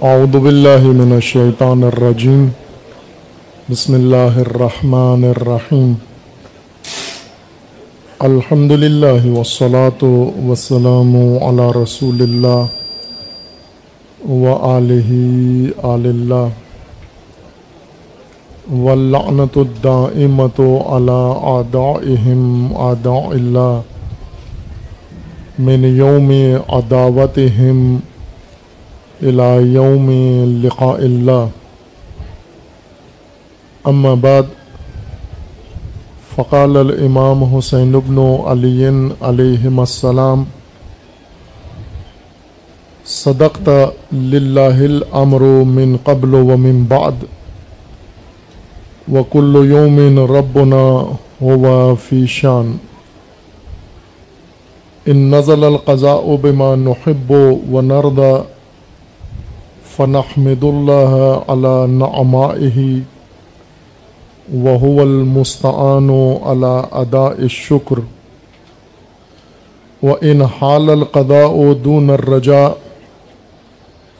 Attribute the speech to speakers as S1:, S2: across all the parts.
S1: أعوذ بالله من الشيطان الرجيم. بسم الله الرحمن الرحيم. الحمد لله والصلاة والسلام على رسول الله وآله آل الله. واللعنة الدائمة على أعدائهم أعداء الله. من يوم عداوتهم إلى يوم لقاء الله. أما بعد، فقال الإمام حسين بن علي عليهما السلام، صدقت لله الأمر من قبل ومن بعد وكل يوم ربنا هو في شان. إن نزل القضاء بما نحب ونرضى فنحمد الله على نعمائه وهو المستعان على أداء الشكر. وإن حال القضاء دون الرجاء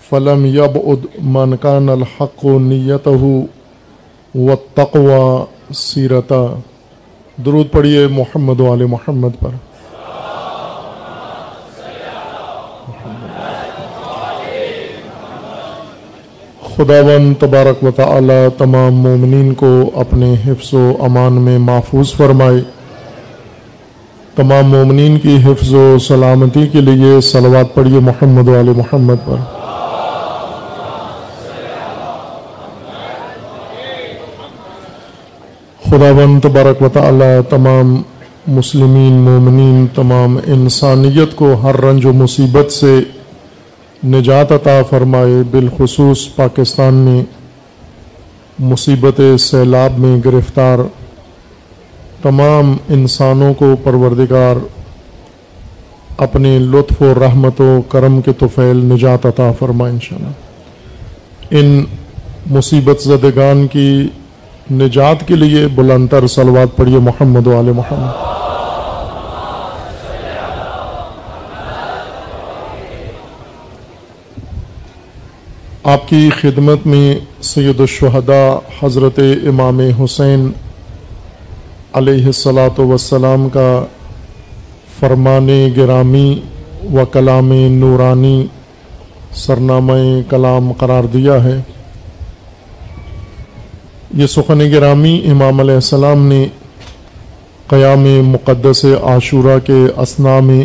S1: فلم يبعد من كان الحق نيته والتقوى سیرتا درود پڑھیے محمد وال محمد پر۔ خداون تبارک و تعالی تمام مومنین کو اپنے حفظ و امان میں محفوظ فرمائے۔ تمام مومنین کی حفظ و سلامتی کے لیے صلوات پڑھیے محمد وال محمد پر۔ خداون تبارک و تعالی تمام مسلمین مومنین تمام انسانیت کو ہر رنج و مصیبت سے نجات عطا فرمائے، بالخصوص پاکستان میں مصیبت سیلاب میں گرفتار تمام انسانوں کو پروردگار اپنے لطف و رحمت و کرم کے طفیل نجات عطا فرمائے انشاءاللہ۔ ان مصیبت زدگان کی نجات کے لیے بلندر سلوات پڑھیے محمد وال محمد۔ آپ کی خدمت میں سید الشہداء حضرت امام حسین علیہ السلاۃ وسلام کا فرمان گرامی و کلام نورانی سرنامہ کلام قرار دیا ہے۔ یہ سخن گرامی امام علیہ السلام نے قیام مقدس عاشورہ کے اسنا میں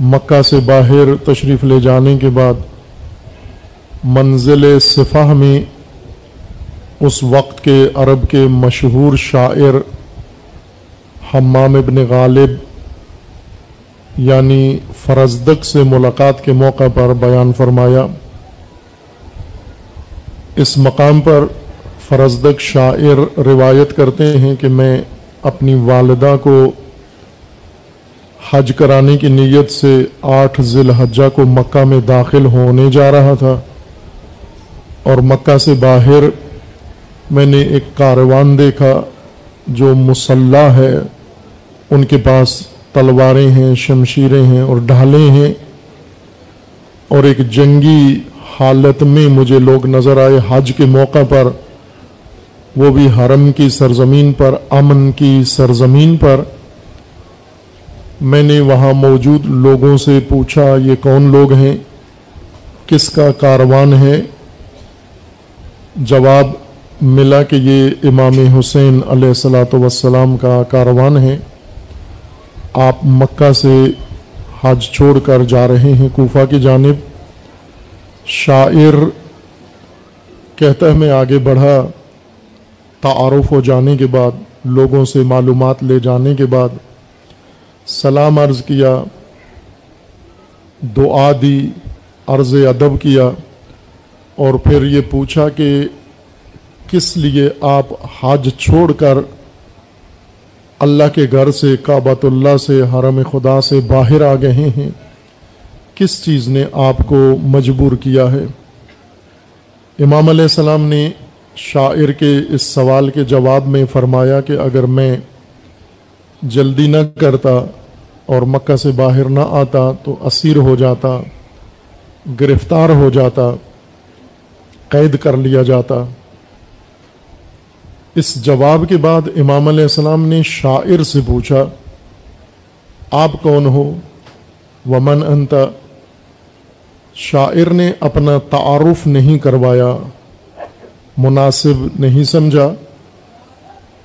S1: مکہ سے باہر تشریف لے جانے کے بعد منزل صفح میں اس وقت کے عرب کے مشہور شاعر حمام ابن غالب یعنی فرزدق سے ملاقات کے موقع پر بیان فرمایا۔ اس مقام پر فرزدق شاعر روایت کرتے ہیں کہ میں اپنی والدہ کو حج کرانے کی نیت سے آٹھ ذی الحجہ کو مکہ میں داخل ہونے جا رہا تھا۔ اور مکہ سے باہر میں نے ایک کاروان دیکھا جو مسلح ہے۔ ان کے پاس تلواریں ہیں، شمشیریں ہیں اور ڈھالیں ہیں۔ اور ایک جنگی حالت میں مجھے لوگ نظر آئے حج کے موقع پر۔ وہ بھی حرم کی سرزمین پر، امن کی سرزمین پر۔ میں نے وہاں موجود لوگوں سے پوچھا، یہ کون لوگ ہیں؟ کس کا کاروان ہے؟ جواب ملا کہ یہ امام حسین علیہ السلاۃ وسلام کا کاروان ہے۔ آپ مکہ سے حج چھوڑ کر جا رہے ہیں۔ کوفہ کی جانب شاعر کہتا ہے، میں آگے بڑھا تعارف ہو جانے کے بعد، لوگوں سے معلومات لے جانے کے بعد سلام عرض کیا، دعا دی، عرض ادب کیا۔ اور پھر یہ پوچھا کہ کس لیے آپ حج چھوڑ کر اللہ کے گھر سے کعبۃ اللہ سے حرم خدا سے باہر آ گئے ہیں؟ کس چیز نے آپ کو مجبور کیا ہے؟ امام علیہ السلام نے شاعر کے اس سوال کے جواب میں فرمایا کہ اگر میں جلدی نہ کرتا اور مکہ سے باہر نہ آتا تو اسیر ہو جاتا، گرفتار ہو جاتا قید کر لیا جاتا۔ اس جواب کے بعد امام علیہ السلام نے شاعر سے پوچھا، آپ کون ہو؟ ومن انت؟ شاعر نے اپنا تعارف نہیں کروایا، مناسب نہیں سمجھا،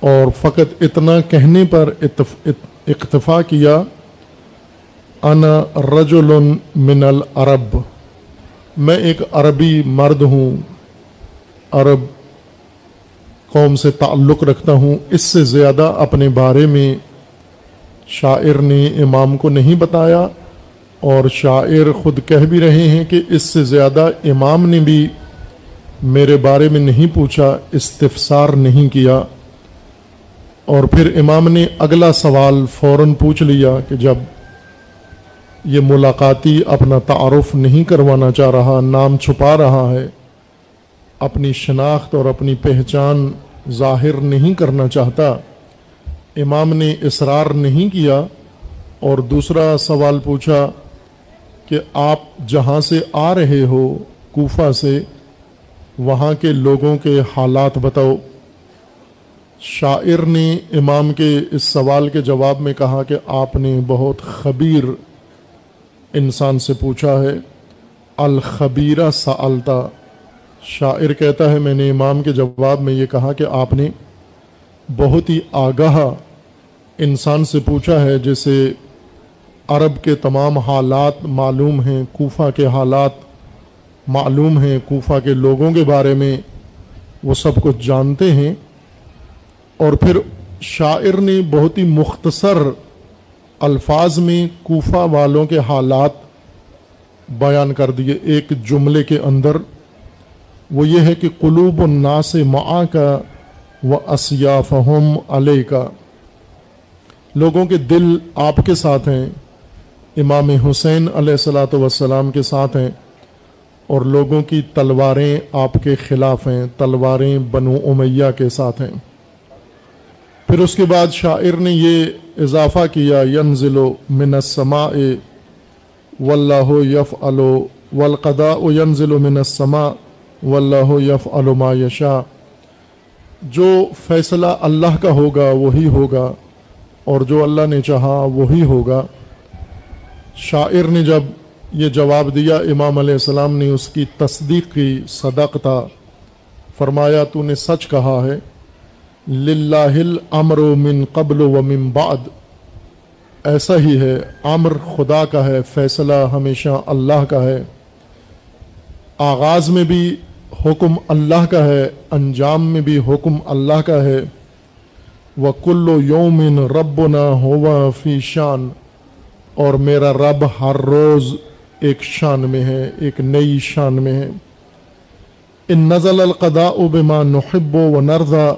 S1: اور فقط اتنا کہنے پر اکتفا کیا، انا رجل من العرب، میں ایک عربی مرد ہوں۔ عرب قوم سے تعلق رکھتا ہوں، اس سے زیادہ اپنے بارے میں شاعر نے امام کو نہیں بتایا اور شاعر خود کہہ بھی رہے ہیں کہ اس سے زیادہ امام نے بھی میرے بارے میں نہیں پوچھا، استفسار نہیں کیا۔ اور پھر امام نے اگلا سوال فوراً پوچھ لیا کہ جب یہ ملاقاتی اپنا تعارف نہیں کروانا چاہ رہا، نام چھپا رہا ہے اپنی شناخت اور اپنی پہچان ظاہر نہیں کرنا چاہتا، امام نے اصرار نہیں کیا اور دوسرا سوال پوچھا کہ آپ جہاں سے آ رہے ہو، کوفہ سے، وہاں کے لوگوں کے حالات بتاؤ۔ شاعر نے امام کے اس سوال کے جواب میں کہا کہ آپ نے بہت خبیر انسان سے پوچھا ہے۔ الخبیرہ سالتا شاعر کہتا ہے، میں نے امام کے جواب میں یہ کہا کہ آپ نے بہت ہی آگاہ انسان سے پوچھا ہے جسے عرب کے تمام حالات معلوم ہیں، کوفہ کے حالات معلوم ہیں، کوفہ کے لوگوں کے بارے میں وہ سب کچھ جانتے ہیں۔ اور پھر شاعر نے بہت ہی مختصر الفاظ میں کوفہ والوں کے حالات بیان کر دیے، ایک جملے کے اندر وہ یہ ہے کہ قلوب الناس معا کا و اسیافہم علیہ کا لوگوں کے دل آپ کے ساتھ ہیں، امام حسین علیہ السلاۃ وسلام کے ساتھ ہیں، اور لوگوں کی تلواریں آپ کے خلاف ہیں، تلواریں بنو امیہ کے ساتھ ہیں۔ پھر اس کے بعد شاعر نے یہ اضافہ کیا، ینزل من السماء واللہ یفعل والقضاء ینزل من السماء واللہ یفعل ما یشاء۔ جو فیصلہ اللہ کا ہوگا وہی ہوگا اور جو اللہ نے چاہا وہی ہوگا۔ شاعر نے جب یہ جواب دیا، امام علیہ السلام نے اس کی تصدیق کی صدقتا فرمایا، تو نے سچ کہا ہے، للہ الامر من قبل و من بعد۔ ایسا ہی ہے، امر خدا کا ہے، فیصلہ ہمیشہ اللہ کا ہے۔ آغاز میں بھی حکم اللہ کا ہے، انجام میں بھی حکم اللہ کا ہے۔ وہ کلو یومن رب نہ ہوا فی شان اور میرا رب ہر روز ایک شان میں ہے، ایک نئی شان میں ہے۔ ان نزل القضاء بما نحب و نرضا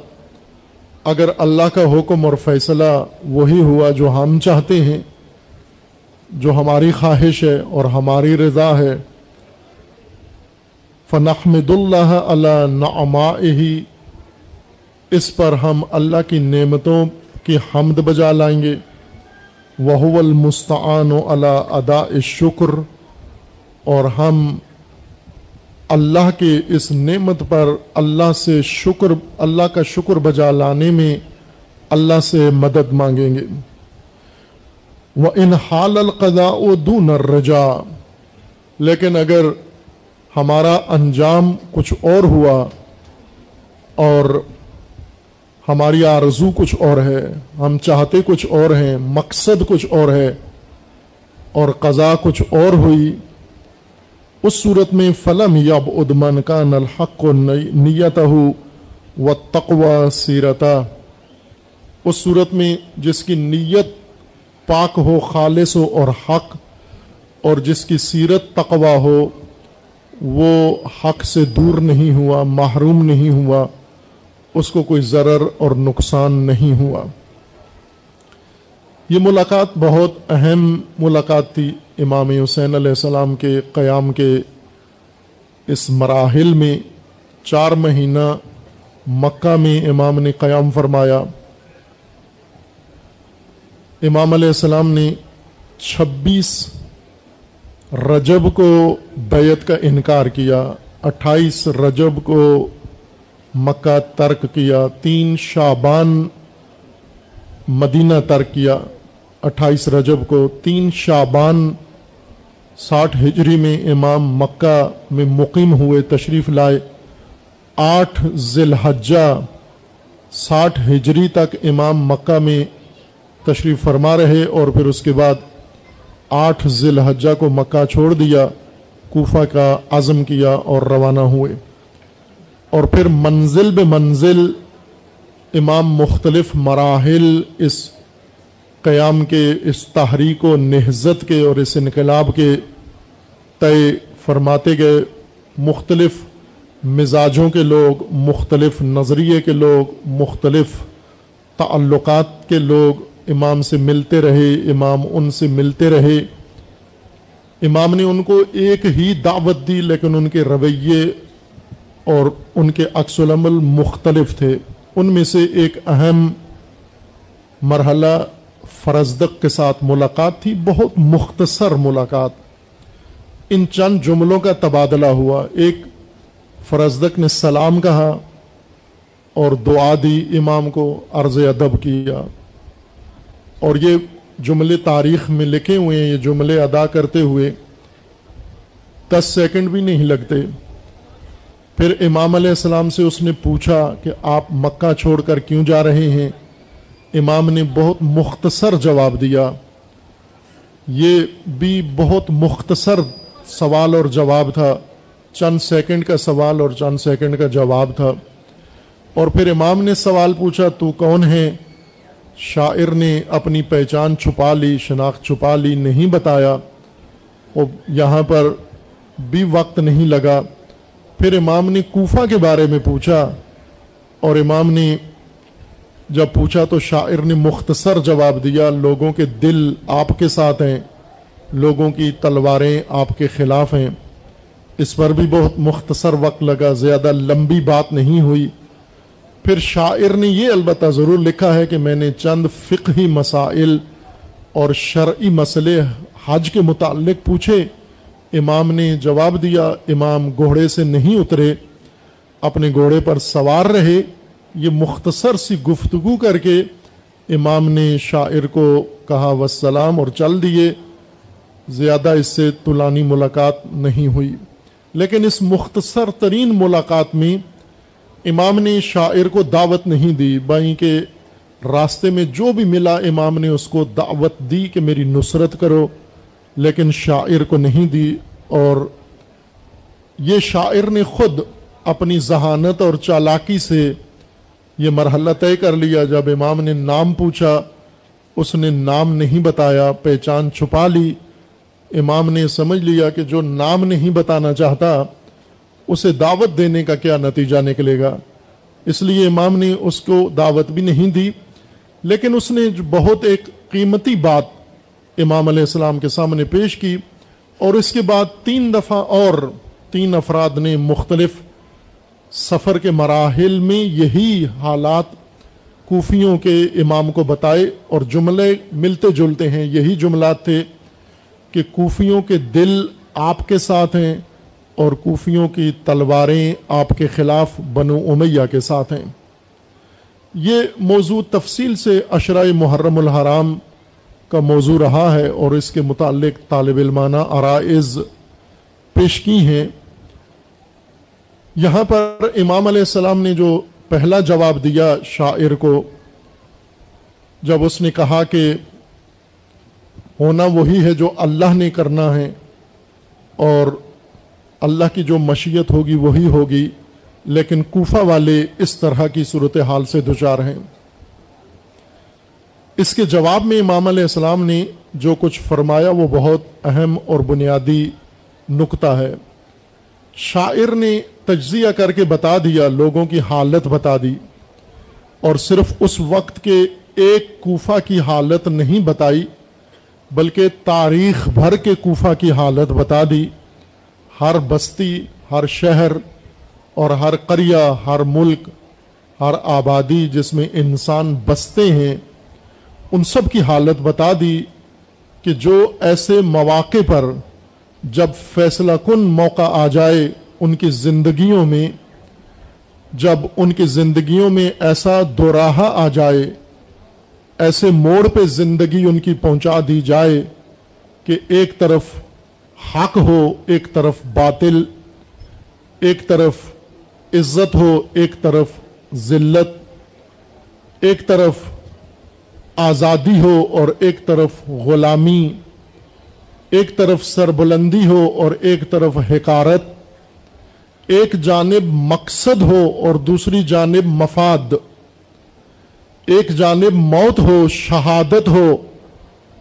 S1: اگر اللہ کا حکم اور فیصلہ وہی ہوا جو ہم چاہتے ہیں، جو ہماری خواہش ہے اور ہماری رضا ہے۔ فنحمد اللہ اللہ نعما ہی اس پر ہم اللہ کی نعمتوں کی حمد بجا لائیں گے۔ وہ المستعان و اللہ ادا شکر اور ہم اللہ کے اس نعمت پر اللہ سے شکر، اللہ کا شکر بجا لانے میں اللہ سے مدد مانگیں گے۔ وہ ان حال القضاء دون رجا لیکن اگر ہمارا انجام کچھ اور ہوا اور ہماری آرزو کچھ اور ہے، ہم چاہتے کچھ اور ہیں، مقصد کچھ اور ہے اور قضا کچھ اور ہوئی۔ اس صورت میں فلم یب ادمن کا نلحق و نیت ہو و تقوا سیرتا اس صورت میں جس کی نیت پاک ہو، خالص ہو اور حق اور جس کی سیرت تقوا ہو وہ حق سے دور نہیں ہوا، محروم نہیں ہوا، اس کو کوئی ضرر اور نقصان نہیں ہوا۔ یہ ملاقات بہت اہم ملاقات تھی امام حسین علیہ السلام کے قیام کے اس مراحل میں۔ چار مہینہ مکہ میں امام نے قیام فرمایا۔ امام علیہ السلام نے چھبیس رجب کو بیت کا انکار کیا، اٹھائیس رجب کو مکہ ترک کیا، تین شابان مدینہ ترک کیا، اٹھائیس رجب کو تین شابان ساٹھ ہجری میں امام مکہ میں مقیم ہوئے تشریف لائے، آٹھ ذی الحجہ ساٹھ ہجری تک امام مکہ میں تشریف فرما رہے اور پھر اس کے بعد آٹھ ذی الحجہ کو مکہ چھوڑ دیا، کوفہ کا عزم کیا اور روانہ ہوئے۔ اور پھر منزل بے منزل امام مختلف مراحل اس قیام کے، اس تحریک و نہزت کے اور اس انقلاب کے طے فرماتے گئے۔ مختلف مزاجوں کے لوگ، مختلف نظریے کے لوگ، مختلف تعلقات کے لوگ امام سے ملتے رہے، امام ان سے ملتے رہے۔ امام نے ان کو ایک ہی دعوت دی، لیکن ان کے رویے اور ان کے عکس العمل مختلف تھے۔ ان میں سے ایک اہم مرحلہ فرزدق کے ساتھ ملاقات تھی، بہت مختصر ملاقات۔ ان چند جملوں کا تبادلہ ہوا۔ ایک، فرزدق نے سلام کہا اور دعا دی امام کو، عرض ادب کیا۔ اور یہ جملے تاریخ میں لکھے ہوئے ہیں، یہ جملے ادا کرتے ہوئے دس سیکنڈ بھی نہیں لگتے۔ پھر امام علیہ السلام سے اس نے پوچھا کہ آپ مکہ چھوڑ کر کیوں جا رہے ہیں؟ امام نے بہت مختصر جواب دیا۔ یہ بھی بہت مختصر سوال اور جواب تھا۔ چند سیکنڈ کا سوال اور چند سیکنڈ کا جواب تھا۔ اور پھر امام نے سوال پوچھا، تو کون ہے شاعر نے اپنی پہچان چھپا لی، شناخت چھپا لی، نہیں بتایا۔ وہ یہاں پر بھی وقت نہیں لگا۔ پھر امام نے کوفہ کے بارے میں پوچھا۔ اور امام نے جب پوچھا تو شاعر نے مختصر جواب دیا، لوگوں کے دل آپ کے ساتھ ہیں، لوگوں کی تلواریں آپ کے خلاف ہیں۔ اس پر بھی بہت مختصر وقت لگا، زیادہ لمبی بات نہیں ہوئی۔ پھر شاعر نے یہ البتہ ضرور لکھا ہے کہ میں نے چند فقہی مسائل اور شرعی مسئلے حج کے متعلق پوچھے۔ امام نے جواب دیا، امام گھوڑے سے نہیں اترے، اپنے گھوڑے پر سوار رہے۔ یہ مختصر سی گفتگو کر کے امام نے شاعر کو کہا وسلام اور چل دیے۔ زیادہ اس سے طلانی ملاقات نہیں ہوئی۔ لیکن اس مختصر ترین ملاقات میں امام نے شاعر کو دعوت نہیں دی بائیں کہ راستے میں جو بھی ملا امام نے اس کو دعوت دی کہ میری نصرت کرو، لیکن شاعر کو نہیں دی۔ اور یہ شاعر نے خود اپنی ذہانت اور چالاکی سے یہ مرحلہ طے کر لیا۔ جب امام نے نام پوچھا، اس نے نام نہیں بتایا، پہچان چھپا لی۔ امام نے سمجھ لیا کہ جو نام نہیں بتانا چاہتا اسے دعوت دینے کا کیا نتیجہ نکلے گا؟ اس لیے امام نے اس کو دعوت بھی نہیں دی، لیکن اس نے بہت ایک قیمتی بات امام علیہ السلام کے سامنے پیش کی اور اس کے بعد تین دفعہ اور تین افراد نے مختلف سفر کے مراحل میں یہی حالات کوفیوں کے امام کو بتائے اور جملے ملتے جلتے ہیں۔ یہی جملات تھے کہ کوفیوں کے دل آپ کے ساتھ ہیں اور کوفیوں کی تلواریں آپ کے خلاف بنو امیہ کے ساتھ ہیں۔ یہ موضوع تفصیل سے اشرۂ محرم الحرام کا موضوع رہا ہے اور اس کے متعلق طالب علمانہ ارائز پیش کی ہیں۔ یہاں پر امام علیہ السلام نے جو پہلا جواب دیا شاعر کو، جب اس نے کہا کہ ہونا وہی ہے جو اللہ نے کرنا ہے اور اللہ کی جو مشیت ہوگی وہی ہوگی، لیکن کوفہ والے اس طرح کی صورت حال سے دچار ہیں۔ اس کے جواب میں امام علیہ السلام نے جو کچھ فرمایا وہ بہت اہم اور بنیادی نقطہ ہے۔ شاعر نے تجزیہ کر کے بتا دیا، لوگوں کی حالت بتا دی۔ اور صرف اس وقت کے ایک کوفہ کی حالت نہیں بتائی، بلکہ تاریخ بھر کے کوفہ کی حالت بتا دی۔ ہر بستی، ہر شہر اور ہر قریہ، ہر ملک، ہر آبادی جس میں انسان بستے ہیں، ان سب کی حالت بتا دی کہ جو ایسے مواقع پر جب فیصلہ کن موقع آ جائے ان کی زندگیوں میں، جب ان کی زندگیوں میں ایسا دوراہا آ جائے، ایسے موڑ پہ زندگی ان کی پہنچا دی جائے کہ ایک طرف حق ہو، ایک طرف باطل، ایک طرف عزت ہو، ایک طرف ذلت، ایک طرف آزادی ہو اور ایک طرف غلامی، ایک طرف سربلندی ہو اور ایک طرف حکارت، ایک جانب مقصد ہو اور دوسری جانب مفاد، ایک جانب موت ہو، شہادت ہو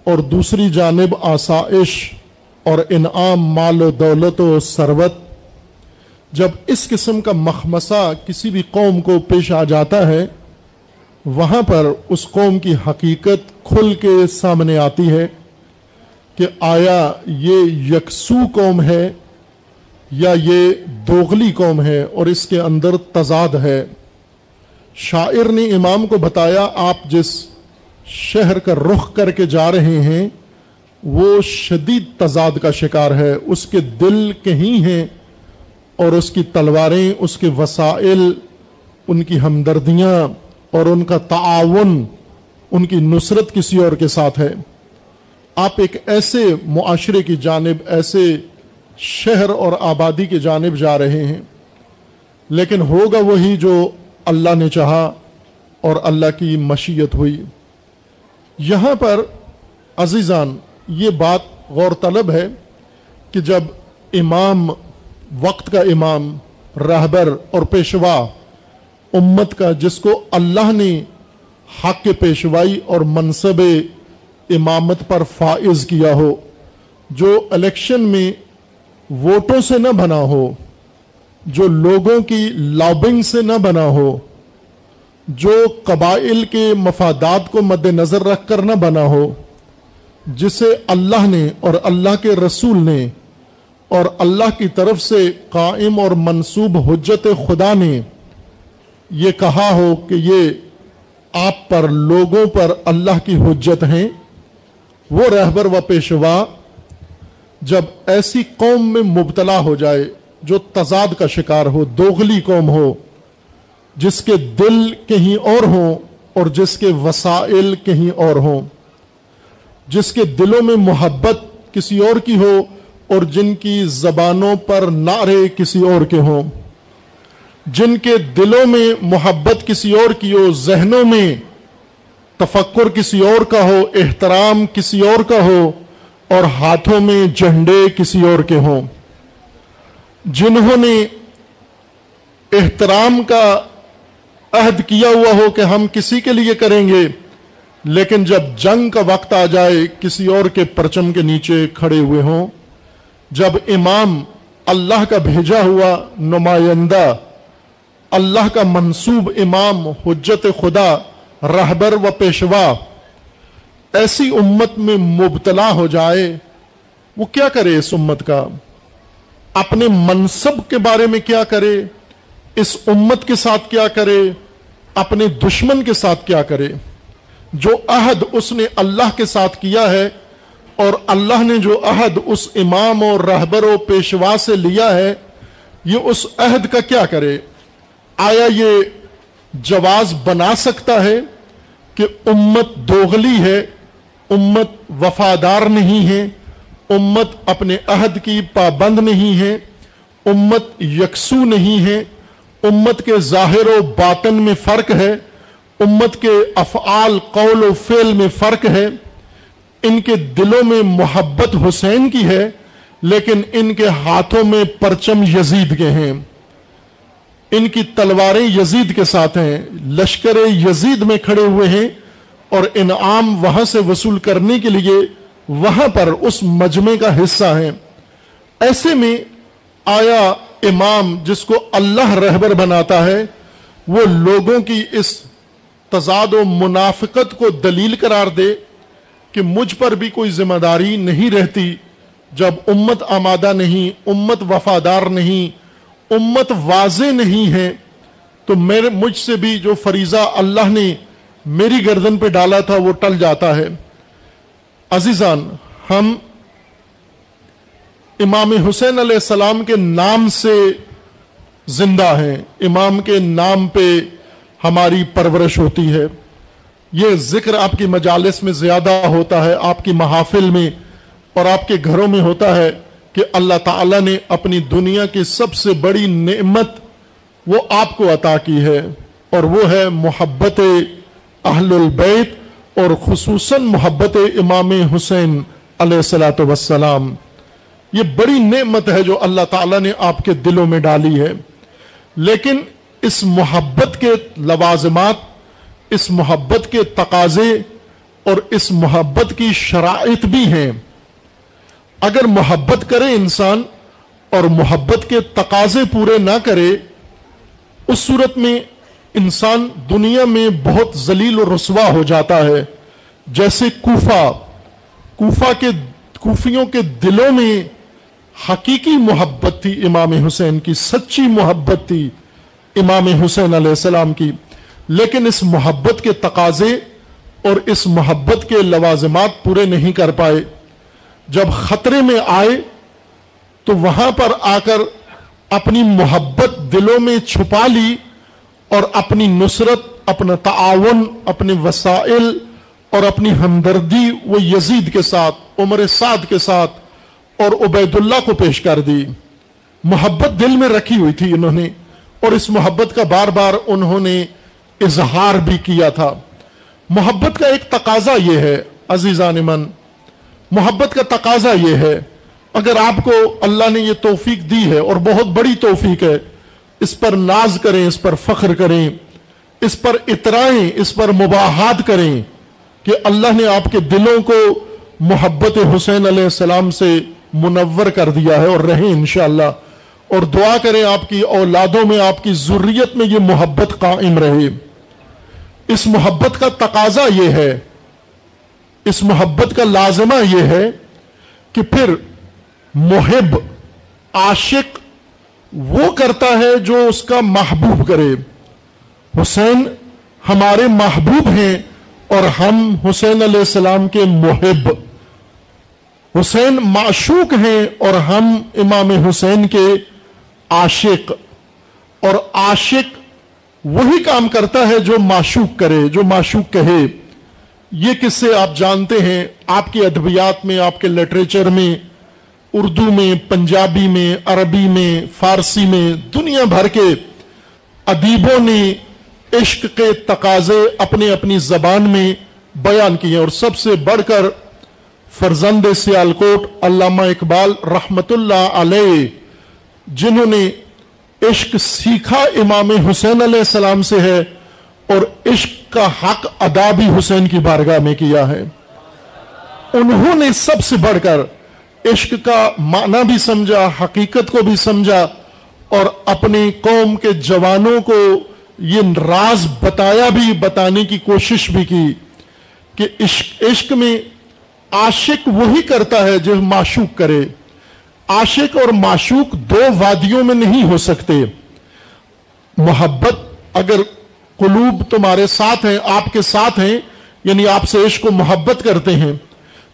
S1: اور دوسری جانب آسائش۔ اور انعام مال و دولت و ثروت جب اس قسم کا مخمسہ کسی بھی قوم کو پیش آ جاتا ہے، وہاں پر اس قوم کی حقیقت کھل کے سامنے آتی ہے کہ آیا یہ یکسو قوم ہے یا یہ دوغلی قوم ہے اور اس کے اندر تضاد ہے۔ شاعر نے امام کو بتایا، آپ جس شہر کا رخ کر کے جا رہے ہیں وہ شدید تضاد کا شکار ہے، اس کے دل کہیں ہیں اور اس کی تلواریں، اس کے وسائل، ان کی ہمدردیاں اور ان کا تعاون، ان کی نصرت کسی اور کے ساتھ ہے۔ آپ ایک ایسے معاشرے کی جانب، ایسے شہر اور آبادی کی جانب جا رہے ہیں۔ لیکن ہوگا وہی جو اللہ نے چاہا اور اللہ کی مشیت ہوئی۔ یہاں پر عزیزان یہ بات غور طلب ہے کہ جب امام، وقت کا امام، رہبر اور پیشوا امت کا، جس کو اللہ نے حق پیشوائی اور منصب امامت پر فائز کیا ہو، جو الیکشن میں ووٹوں سے نہ بنا ہو، جو لوگوں کی لابنگ سے نہ بنا ہو، جو قبائل کے مفادات کو مد نظر رکھ کر نہ بنا ہو جسے اللہ نے اور اللہ کے رسول نے اور اللہ کی طرف سے قائم اور منصوب حجت خدا نے یہ کہا ہو کہ یہ آپ پر، لوگوں پر اللہ کی حجت ہیں۔ وہ رہبر و پیشوا جب ایسی قوم میں مبتلا ہو جائے، جو تضاد کا شکار ہو، دوغلی قوم ہو، جس کے دل کہیں اور ہوں اور جس کے وسائل کہیں اور ہوں۔ جس کے دلوں میں محبت کسی اور کی ہو اور جن کی زبانوں پر نعرے کسی اور کے ہوں۔ جن کے دلوں میں محبت کسی اور کی ہو، ذہنوں میں تفکر کسی اور کا ہو، احترام کسی اور کا ہو، اور ہاتھوں میں جھنڈے کسی اور کے ہوں۔ جنہوں نے احترام کا عہد کیا ہوا ہو کہ ہم کسی کے لیے کریں گے لیکن جب جنگ کا وقت آ جائے، کسی اور کے پرچم کے نیچے کھڑے ہوئے ہوں، جب امام اللہ کا بھیجا ہوا نمائندہ، اللہ کا منصوب امام، حجت خدا، رہبر و پیشوا ایسی امت میں مبتلا ہو جائے، وہ کیا کرے اس امت کا؟ اپنے منصب کے بارے میں کیا کرے؟ اس امت کے ساتھ کیا کرے؟ اپنے دشمن کے ساتھ کیا کرے؟ جو عہد اس نے اللہ کے ساتھ کیا ہے اور اللہ نے جو عہد اس امام اور رہبر و پیشوا سے لیا ہے، یہ اس عہد کا کیا کرے؟ آیا یہ جواز بنا سکتا ہے کہ امت دوغلی ہے، امت وفادار نہیں ہے، امت اپنے عہد کی پابند نہیں ہے، امت یکسو نہیں ہے، امت کے ظاہر و باطن میں فرق ہے۔ امت کے افعال، قول و فعل میں فرق ہے۔ ان کے دلوں میں محبت حسین کی ہے، لیکن ان کے ہاتھوں میں پرچم یزید کے ہیں۔ ان کی تلواریں یزید کے ساتھ ہیں، لشکر یزید میں کھڑے ہوئے ہیں اور انعام وہاں سے وصول کرنے کے لیے وہاں پر اس مجمع کا حصہ ہیں۔ ایسے میں آیا امام جس کو اللہ رہبر بناتا ہے، وہ لوگوں کی اس تضاد و منافقت کو دلیل قرار دے کہ مجھ پر بھی کوئی ذمہ داری نہیں رہتی جب امت آمادہ نہیں، امت وفادار نہیں، امت واضح نہیں ہے، تو میرے، مجھ سے بھی جو فریضہ اللہ نے میری گردن پہ ڈالا تھا وہ ٹل جاتا ہے۔ عزیزان، ہم امام حسین علیہ السلام کے نام سے زندہ ہیں، امام کے نام پہ ہماری پرورش ہوتی ہے۔ یہ ذکر آپ کی مجالس میں زیادہ ہوتا ہے، آپ کی محافل میں اور آپ کے گھروں میں ہوتا ہے کہ اللہ تعالی نے اپنی دنیا کی سب سے بڑی نعمت وہ آپ کو عطا کی ہے اور وہ ہے محبت اہل البیت اور خصوصاً محبت امام حسین علیہ السلاۃ وسلام یہ بڑی نعمت ہے جو اللہ تعالیٰ نے آپ کے دلوں میں ڈالی ہے۔ لیکن اس محبت کے لوازمات، اس محبت کے تقاضے اور اس محبت کی شرائط بھی ہیں۔ اگر محبت کرے انسان اور محبت کے تقاضے پورے نہ کرے، اس صورت میں انسان دنیا میں بہت ذلیل و رسوا ہو جاتا ہے۔ جیسے کوفہ کوفہ کے، کوفیوں کے دلوں میں حقیقی محبت تھی، امام حسین کی سچی محبت تھی۔ امام حسین علیہ السلام کی۔ لیکن اس محبت کے تقاضے اور اس محبت کے لوازمات پورے نہیں کر پائے۔ جب خطرے میں آئے تو وہاں پر آ کر اپنی محبت دلوں میں چھپا لی اور اپنی نصرت، اپنا تعاون، اپنے وسائل اور اپنی ہمدردی وہ یزید کے ساتھ، عمر سعد کے ساتھ اور عبید اللہ کو پیش کر دی۔ محبت دل میں رکھی ہوئی تھی انہوں نے۔ اور اس محبت کا بار بار انہوں نے اظہار بھی کیا تھا۔ محبت کا ایک تقاضا یہ ہے، عزیزان من، محبت کا تقاضا یہ ہے، اگر آپ کو اللہ نے یہ توفیق دی ہے اور بہت بڑی توفیق ہے، اس پر ناز کریں، اس پر فخر کریں، اس پر اترائیں، اس پر مباحات کریں کہ اللہ نے آپ کے دلوں کو محبت حسین علیہ السلام سے منور کر دیا ہے اور رہیں انشاءاللہ۔ اور دعا کریں آپ کی اولادوں میں، آپ کی ضروریت میں یہ محبت قائم رہے۔ اس محبت کا تقاضا یہ ہے، اس محبت کا لازمہ یہ ہے کہ پھر محب، عاشق وہ کرتا ہے جو اس کا محبوب کرے۔ حسین ہمارے محبوب ہیں اور ہم حسین علیہ السلام کے محب۔ حسین معشوق ہیں اور ہم امام حسین کے عاشق اور عاشق وہی کام کرتا ہے جو معشوق کرے، جو معشوق کہے۔ یہ کس سے آپ جانتے ہیں، آپ کے ادبیات میں، آپ کے لٹریچر میں، اردو میں، پنجابی میں، عربی میں، فارسی میں، دنیا بھر کے ادیبوں نے عشق کے تقاضے اپنے اپنی زبان میں بیان کیے اور سب سے بڑھ کر فرزند سیالکوٹ، علامہ اقبال رحمت اللہ علیہ جنہوں نے عشق سیکھا امام حسین علیہ السلام سے ہے اور عشق کا حق ادا بھی حسین کی بارگاہ میں کیا ہے۔ انہوں نے سب سے بڑھ کر عشق کا معنی بھی سمجھا، حقیقت کو بھی سمجھا اور اپنی قوم کے جوانوں کو یہ راز بتایا بھی، بتانے کی کوشش بھی کی کہ عشق عشق میں عاشق وہی کرتا ہے جو معشوق کرے۔ عاشق اور معشوق دو وادیوں میں نہیں ہو سکتے۔ محبت اگر قلوب تمہارے ساتھ ہیں، آپ کے ساتھ ہیں یعنی آپ سے عشق و محبت کرتے ہیں،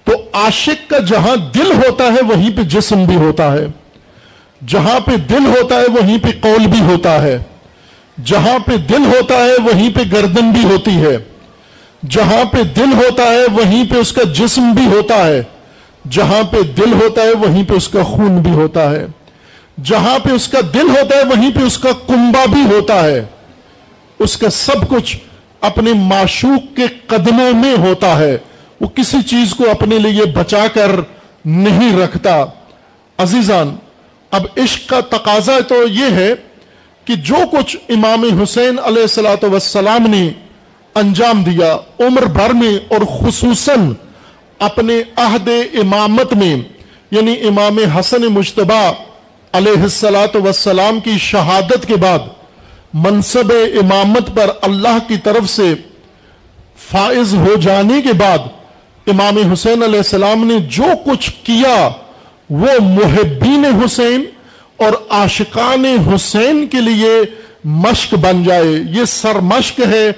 S1: تو عاشق کا جہاں دل ہوتا ہے، وہیں پہ جسم بھی ہوتا ہے۔ جہاں پہ دل ہوتا ہے، وہیں پہ قول بھی ہوتا ہے۔ جہاں پہ دل ہوتا ہے، وہیں پہ گردن بھی ہوتی ہے۔ جہاں پہ دل ہوتا ہے، وہیں پہ اس کا جسم بھی ہوتا ہے۔ جہاں پہ دل ہوتا ہے وہیں پہ اس کا خون بھی ہوتا ہے۔ جہاں پہ اس کا دل ہوتا ہے وہیں پہ اس کا کنبا بھی ہوتا ہے۔ اس کا سب کچھ اپنے معشوق کے قدموں میں ہوتا ہے۔ وہ کسی چیز کو اپنے لیے بچا کر نہیں رکھتا۔ عزیزان، اب عشق کا تقاضا تو یہ ہے کہ جو کچھ امام حسین علیہ السلاۃ وسلام نے انجام دیا، عمر بھر میں اور خصوصاً اپنے عہد امامت میں یعنی امام حسن مشتبہ علیہ السلاۃ وسلام کی شہادت کے بعد منصب امامت پر اللہ کی طرف سے فائز ہو جانے کے بعد امام حسین علیہ السلام نے جو کچھ کیا، وہ محبین حسین اور عاشقان حسین کے لیے مشق بن جائے۔ یہ سر مشق ہے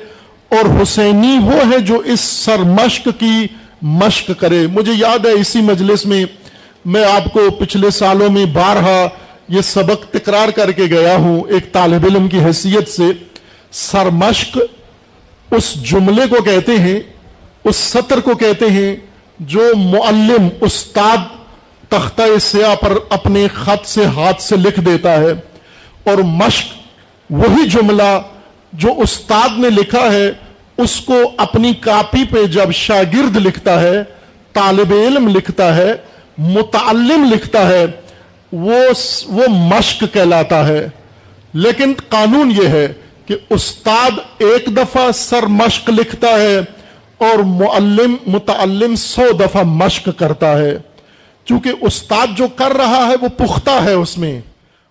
S1: اور حسینی وہ ہے جو اس سر مشق کی مشق کرے۔ مجھے یاد ہے اسی مجلس میں میں آپ کو پچھلے سالوں میں بارہا یہ سبق تکرار کر کے گیا ہوں ایک طالب علم کی حیثیت سے۔ سرمشق اس جملے کو کہتے ہیں، اس سطر کو کہتے ہیں جو معلم استاد تختہ سیاہ پر اپنے خط سے ہاتھ سے لکھ دیتا ہے۔ اور مشق وہی جملہ جو استاد نے لکھا ہے اس کو اپنی کاپی پہ جب شاگرد لکھتا ہے، طالب علم لکھتا ہے، متعلم لکھتا ہے، وہ وہ مشق کہلاتا ہے۔ لیکن قانون یہ ہے کہ استاد ایک دفعہ سر مشق لکھتا ہے اور معلم، متعلم سو دفعہ مشق کرتا ہے۔ چونکہ استاد جو کر رہا ہے، وہ پختہ ہے اس میں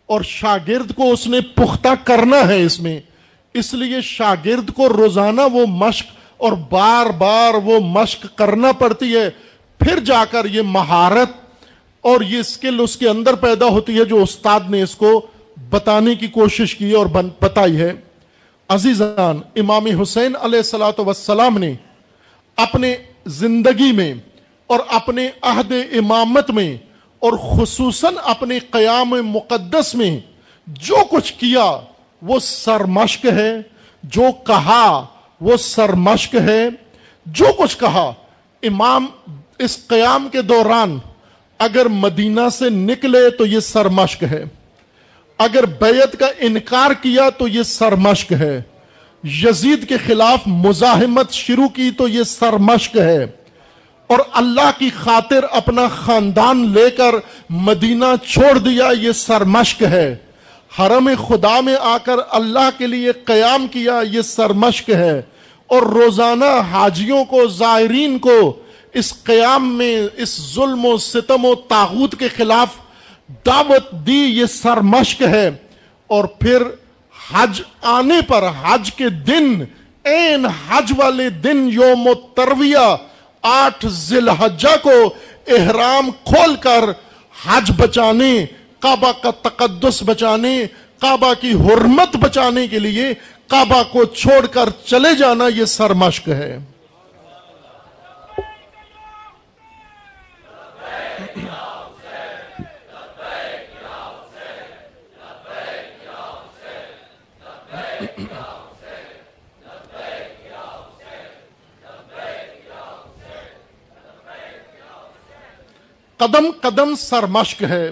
S1: اور شاگرد کو اس نے پختہ کرنا ہے اس میں۔ اس لیے شاگرد کو روزانہ وہ مشق اور بار بار وہ مشق کرنا پڑتی ہے، پھر جا کر یہ مہارت اور یہ اسکل اس کے اندر پیدا ہوتی ہے جو استاد نے اس کو بتانے کی کوشش کی اور بتائی ہے۔ عزیزان، امام حسین علیہ السلاۃ وسلام نے اپنے زندگی میں اور اپنے عہد امامت میں اور خصوصاً اپنے قیام مقدس میں جو کچھ کیا وہ سرمشق ہے، جو کہا وہ سرمشق ہے۔ جو کچھ کہا، امام اس قیام کے دوران اگر مدینہ سے نکلے تو یہ سرمشق ہے۔ اگر بیعت کا انکار کیا تو یہ سرمشق ہے۔ یزید کے خلاف مزاحمت شروع کی تو یہ سرمشق ہے۔ اور اللہ کی خاطر اپنا خاندان لے کر مدینہ چھوڑ دیا یہ سرمشق ہے۔ حرم خدا میں آ کر اللہ کے لیے قیام کیا یہ سرمشق ہے اور روزانہ حاجیوں کو، زائرین کو اس قیام میں، اس ظلم و ستم و تاغوت کے خلاف دعوت دی یہ سرمشق ہے۔ اور پھر حج آنے پر، حج کے دن این حج والے دن یوم و ترویہ آٹھ ذی الحجہ کو احرام کھول کر حج بچانے کعبہ کا تقدس بچانے، کعبہ کی حرمت بچانے کے لیے کعبہ کو چھوڑ کر چلے جانا یہ سرمشق ہے۔ قدم قدم سرمشق ہے۔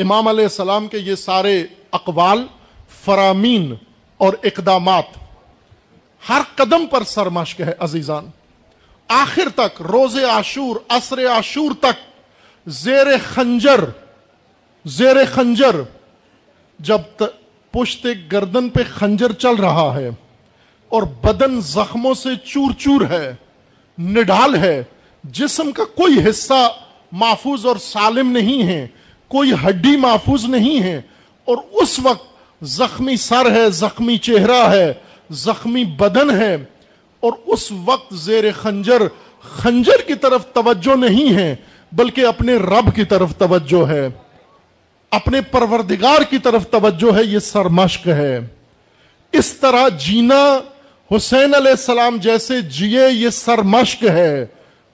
S1: امام علیہ السلام کے یہ سارے اقوال، فرامین اور اقدامات ہر قدم پر سرمشق ہے عزیزان۔ آخر تک، روز عاشور، عصر عاشور تک، زیر خنجر زیر خنجر، جب پشت گردن پہ خنجر چل رہا ہے اور بدن زخموں سے چور چور ہے نڈال ہے، جسم کا کوئی حصہ محفوظ اور سالم نہیں ہے کوئی ہڈی محفوظ نہیں ہے اور اس وقت زخمی سر ہے، زخمی چہرہ ہے، زخمی بدن ہے اور اس وقت زیر خنجر خنجر کی طرف توجہ نہیں ہے، بلکہ اپنے رب کی طرف توجہ ہے۔ اپنے پروردگار کی طرف توجہ ہے، یہ سرمشق ہے۔ اس طرح جینا حسین علیہ السلام جیسے جیے، یہ سرمشق ہے۔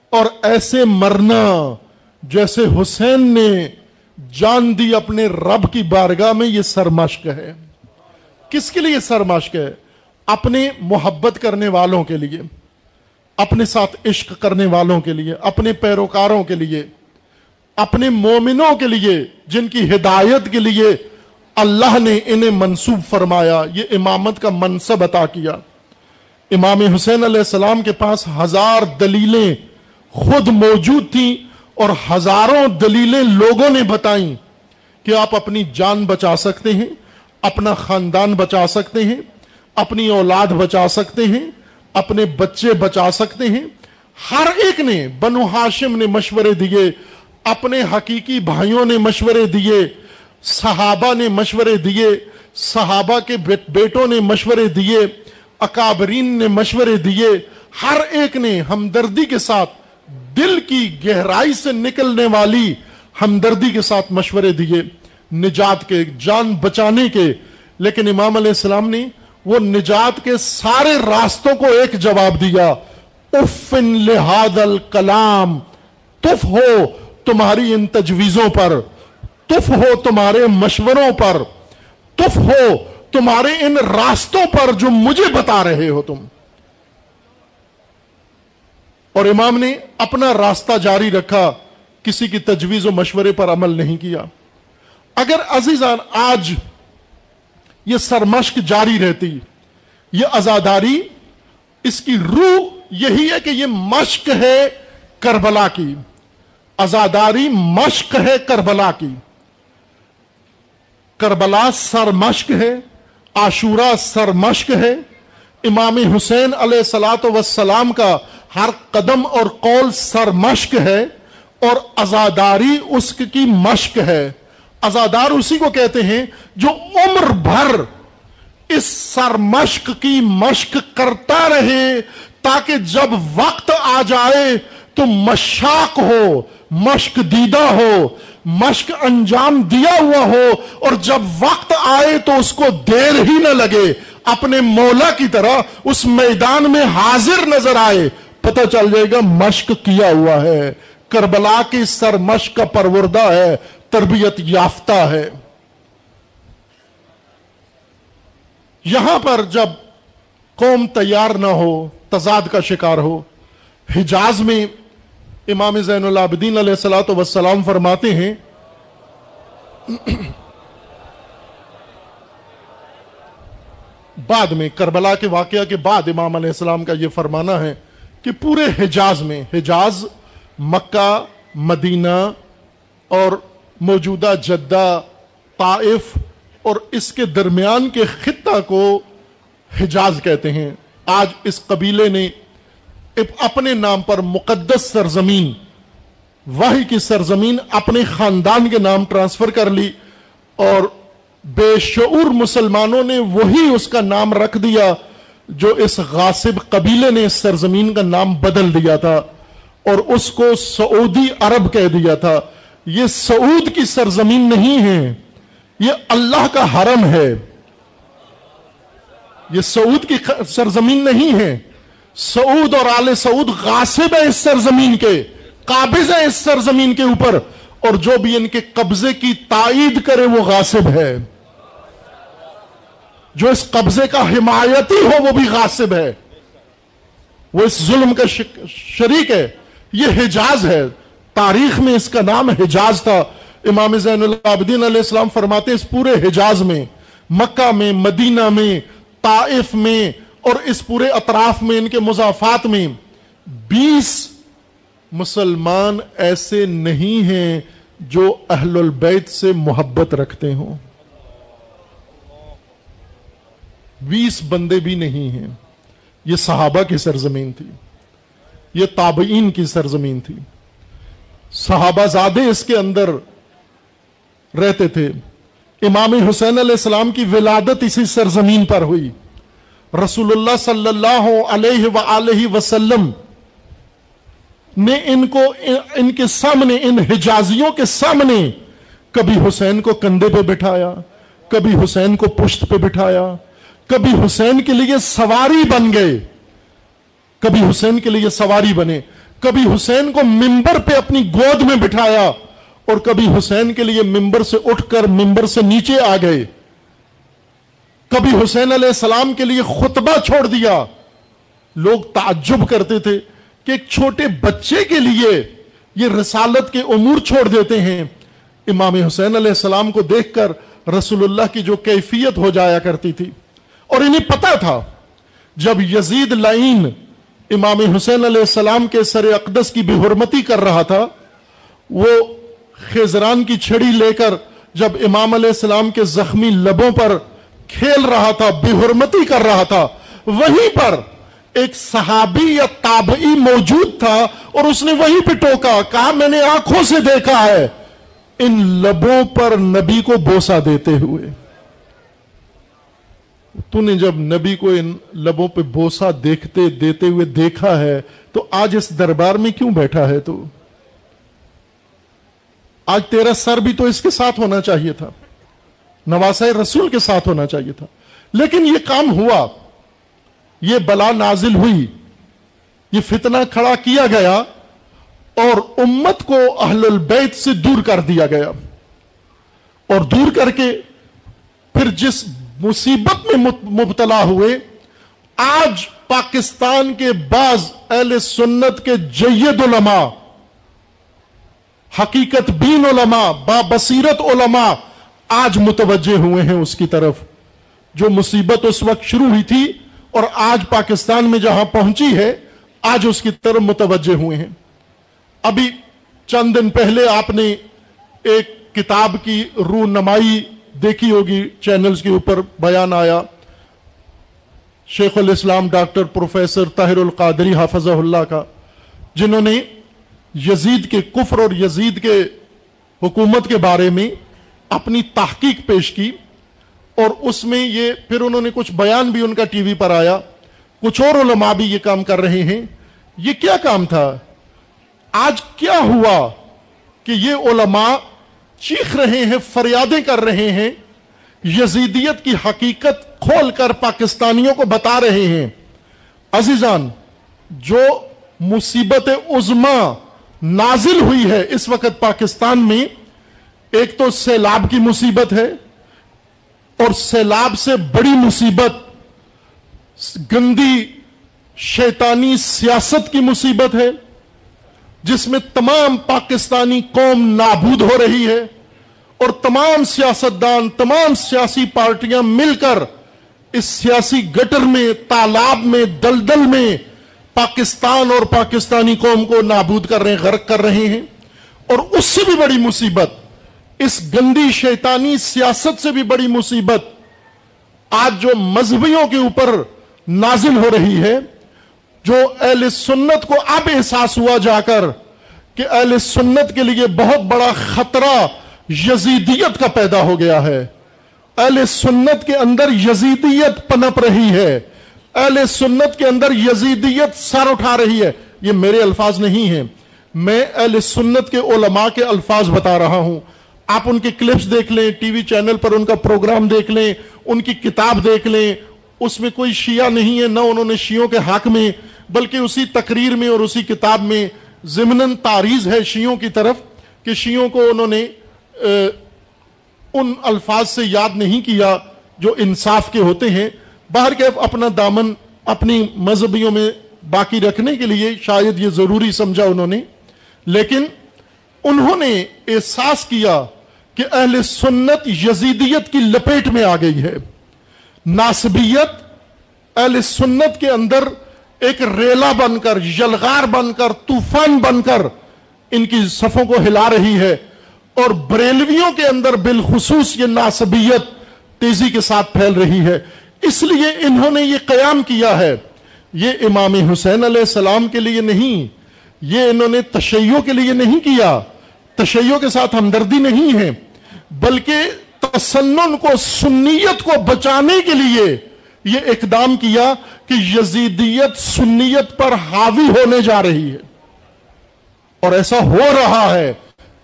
S1: اور ایسے مرنا جیسے حسین نے جان دی اپنے رب کی بارگاہ میں یہ سرمشق ہے۔ کس کے لیے سرمشق ہے؟ اپنے محبت کرنے والوں کے لیے، اپنے ساتھ عشق کرنے والوں کے لیے، اپنے پیروکاروں کے لیے، اپنے مومنوں کے لیے، جن کی ہدایت کے لیے اللہ نے انہیں منصوب فرمایا۔ یہ امامت کا منصب عطا کیا۔ امام حسین علیہ السلام کے پاس ہزار دلیلیں خود موجود تھیں۔ اور ہزاروں دلیلیں لوگوں نے بتائیں کہ آپ اپنی جان بچا سکتے ہیں، اپنا خاندان بچا سکتے ہیں، اپنی اولاد بچا سکتے ہیں، اپنے بچے بچا سکتے ہیں۔ ہر ایک نے بنو ہاشم نے مشورے دیے، اپنے حقیقی بھائیوں نے مشورے دیے، صحابہ نے مشورے دیے، صحابہ کے بیٹوں نے مشورے دیے، اکابرین نے مشورے دیے۔ ہر ایک نے ہمدردی کے ساتھ دل کی گہرائی سے نکلنے والی ہمدردی کے ساتھ مشورے دیے، نجات کے، جان بچانے کے۔ لیکن امام علیہ السلام نے وہ نجات کے سارے راستوں کو ایک جواب دیا، افن لہاد الکلام، تف ہو تمہاری ان تجویزوں پر، تف ہو تمہارے مشوروں پر، تف ہو تمہارے ان راستوں پر جو مجھے بتا رہے ہو تم۔ اور امام نے اپنا راستہ جاری رکھا، کسی کی تجویز و مشورے پر عمل نہیں کیا۔ اگر عزیزان، آج یہ سرمشق جاری رہتی، یہ ازاداری اس کی روح یہی ہے کہ یہ مشق ہے کربلا کی۔ ازاداری مشق ہے کربلا کی۔ کربلا سرمشق ہے آشورہ سر مشق ہے۔ امام حسین علیہ سلاۃ وسلام کا ہر قدم اور قول سر مشق ہے اور ازاداری اس کی مشق ہے۔ ازادار اسی کو کہتے ہیں جو عمر بھر اس سر مشق کی مشق کرتا رہے تاکہ جب وقت آ جائے تو مشاق ہو، مشق دیدہ ہو، مشق انجام دیا ہوا ہو اور جب وقت آئے تو اس کو دیر ہی نہ لگے۔ اپنے مولا کی طرح اس میدان میں حاضر نظر آئے۔ پتہ چل جائے گا مشق کیا ہوا ہے۔ کربلا کی سر مشق کا پروردہ ہے، تربیت یافتہ ہے۔ یہاں پر جب قوم تیار نہ ہو، تضاد کا شکار ہو، حجاز میں امام زین العابدین علیہ السلاۃ وسلام فرماتے ہیں، بعد میں کربلا کے واقعہ کے بعد امام علیہ السلام کا یہ فرمانا ہے کہ پورے حجاز میں، حجاز، مکہ، مدینہ اور موجودہ جدہ، طائف اور اس کے درمیان کے خطہ کو حجاز کہتے ہیں۔ آج اس قبیلے نے اپنے نام پر مقدس سرزمین واہی کی سرزمین اپنے خاندان کے نام ٹرانسفر کر لی اور بے شعور مسلمانوں نے وہی اس کا نام رکھ دیا۔ جو اس غاصب قبیلے نے اس سرزمین کا نام بدل دیا تھا اور اس کو سعودی عرب کہہ دیا تھا، یہ سعود کی سرزمین نہیں ہے، یہ اللہ کا حرم ہے۔ یہ سعود کی سرزمین نہیں ہے۔ سعود اور آل سعود غاصب ہے اس سرزمین کے، قابض ہے اس سرزمین کے اوپر، اور جو بھی ان کے قبضے کی تائید کرے وہ غاصب ہے۔ جو اس قبضے کا حمایتی ہو وہ بھی غاصب ہے۔ وہ اس ظلم کا شریک ہے۔ یہ حجاز ہے۔ تاریخ میں اس کا نام حجاز تھا۔ امام زین العابدین علیہ السلام فرماتے اس پورے حجاز میں، مکہ میں، مدینہ میں، طائف میں اور اس پورے اطراف میں، ان کے مضافات میں بیس مسلمان ایسے نہیں ہیں جو اہل البیت سے محبت رکھتے ہوں۔ بیس بندے بھی نہیں ہیں۔ یہ صحابہ کی سرزمین تھی۔ یہ تابعین کی سرزمین تھی۔ صحابہ زادے اس کے اندر رہتے تھے۔ امام حسین علیہ السلام کی ولادت اسی سرزمین پر ہوئی۔ رسول اللہ صلی اللہ علیہ وآلہ وسلم نے ان کو، ان کے سامنے، ان حجازیوں کے سامنے کبھی حسین کو کندھے پہ بٹھایا، کبھی حسین کو پشت پہ بٹھایا۔ کبھی حسین کے لیے سواری بن گئے۔ کبھی حسین کے لیے سواری بنے۔ کبھی حسین کو ممبر پہ اپنی گود میں بٹھایا۔ اور کبھی حسین کے لیے ممبر سے اٹھ کر ممبر سے نیچے آ گئے۔ کبھی حسین علیہ السلام کے لیے خطبہ چھوڑ دیا۔ لوگ تعجب کرتے تھے کہ ایک چھوٹے بچے کے لیے یہ رسالت کے امور چھوڑ دیتے ہیں۔ امام حسین علیہ السلام کو دیکھ کر رسول اللہ کی جو کیفیت ہو جایا کرتی تھی۔ اور انہیں پتا تھا جب یزید لائن امام حسین علیہ السلام کے سر اقدس کی بے حرمتی کر رہا تھا، وہ خیزران کی چھڑی لے کر جب امام علیہ السلام کے زخمی لبوں پر کھیل رہا تھا، بے حرمتی کر رہا تھا، وہیں پر ایک صحابی یا تابعی موجود تھا اور اس نے وہیں پہ ٹوکا، کہا، میں نے آنکھوں سے دیکھا ہے۔ ان لبوں پر نبی کو بوسا دیتے ہوئے۔ تو نے جب نبی کو ان لبوں پہ بوسا دیکھتے دیتے ہوئے دیکھا ہے، تو آج اس دربار میں کیوں بیٹھا ہے تو؟ آج تیرا سر بھی تو اس کے ساتھ ہونا چاہیے تھا۔ نواسا رسول کے ساتھ ہونا چاہیے تھا۔ لیکن یہ کام ہوا۔ یہ بلا نازل ہوئی۔ یہ فتنہ کھڑا کیا گیا اور امت کو اہل البیت سے دور کر دیا گیا۔ اور دور کر کے پھر جس مصیبت میں مبتلا ہوئے۔ آج پاکستان کے بعض اہل سنت کے جید علماء، حقیقت بین علماء با بصیرت علماء آج متوجہ ہوئے ہیں اس کی طرف۔ جو مصیبت اس وقت شروع ہوئی تھی اور آج پاکستان میں جہاں پہنچی ہے، آج اس کی طرف متوجہ ہوئے ہیں۔ ابھی چند دن پہلے آپ نے ایک کتاب کی رونمائی دیکھی ہوگی، چینلز کے اوپر بیان آیا۔ شیخ الاسلام ڈاکٹر پروفیسر طاہر القادری حافظ اللہ کا، جنہوں نے یزید کے کفر اور یزید کے حکومت کے بارے میں اپنی تحقیق پیش کی اور اس میں یہ پھر انہوں نے کچھ بیان بھی ان کا ٹی وی پر آیا۔ کچھ اور علماء بھی یہ کام کر رہے ہیں۔ یہ کیا کام تھا؟ آج کیا ہوا کہ یہ علماء چیخ رہے ہیں، فریادیں کر رہے ہیں، یزیدیت کی حقیقت کھول کر پاکستانیوں کو بتا رہے ہیں۔ عزیزان، جو مصیبت عظما نازل ہوئی ہے اس وقت پاکستان میں، ایک تو سیلاب کی مصیبت ہے اور سیلاب سے بڑی مصیبت، گندی شیطانی سیاست کی مصیبت ہے۔ جس میں تمام پاکستانی قوم نابود ہو رہی ہے اور تمام سیاستدان، تمام سیاسی پارٹیاں مل کر اس سیاسی گٹر میں، تالاب میں، دلدل میں پاکستان اور پاکستانی قوم کو نابود کر رہے ہیں، غرق کر رہے ہیں اور اس سے بھی بڑی مصیبت، اس گندی شیطانی سیاست سے بھی بڑی مصیبت آج جو مذہبیوں کے اوپر نازل ہو رہی ہے جو اہل سنت کو اب احساس ہوا جا کر کہ اہل سنت کے لیے بہت بڑا خطرہ یزیدیت کا پیدا ہو گیا ہے۔ اہل سنت کے اندر یزیدیت پنپ رہی ہے۔ اہل سنت کے اندر یزیدیت سر اٹھا رہی ہے۔ یہ میرے الفاظ نہیں ہیں۔ میں اہل سنت کے علماء کے الفاظ بتا رہا ہوں۔ آپ ان کے کلپس دیکھ لیں، ٹی وی چینل پر ان کا پروگرام دیکھ لیں، ان کی کتاب دیکھ لیں اس میں کوئی شیعہ نہیں ہے، نہ انہوں نے شیعوں کے حق میں، بلکہ اسی تقریر میں اور اسی کتاب میں ضمن تاریز ہے شیعوں کی طرف کہ شیعوں کو انہوں نے ان الفاظ سے یاد نہیں کیا جو انصاف کے ہوتے ہیں۔ باہر کے اپنا دامن اپنی مذہبیوں میں باقی رکھنے کے لیے شاید یہ ضروری سمجھا انہوں نے۔ لیکن انہوں نے احساس کیا کہ اہل سنت یزیدیت کی لپیٹ میں آ گئی ہے۔ ناسبیت اہل سنت کے اندر ایک ریلا بن کر، یلغار بن کر، طوفان بن کر ان کی صفوں کو ہلا رہی ہے اور بریلویوں کے اندر بالخصوص یہ ناسبیت تیزی کے ساتھ پھیل رہی ہے۔ اس لیے انہوں نے یہ قیام کیا ہے۔ یہ امام حسین علیہ السلام کے لیے نہیں، یہ انہوں نے تشیعوں کے لیے نہیں کیا۔ تشیعوں کے ساتھ ہمدردی نہیں ہے، بلکہ تسنن کو، سنیت کو بچانے کے لیے یہ اقدام کیا کہ یزیدیت سنیت پر حاوی ہونے جا رہی ہے۔ اور ایسا ہو رہا ہے،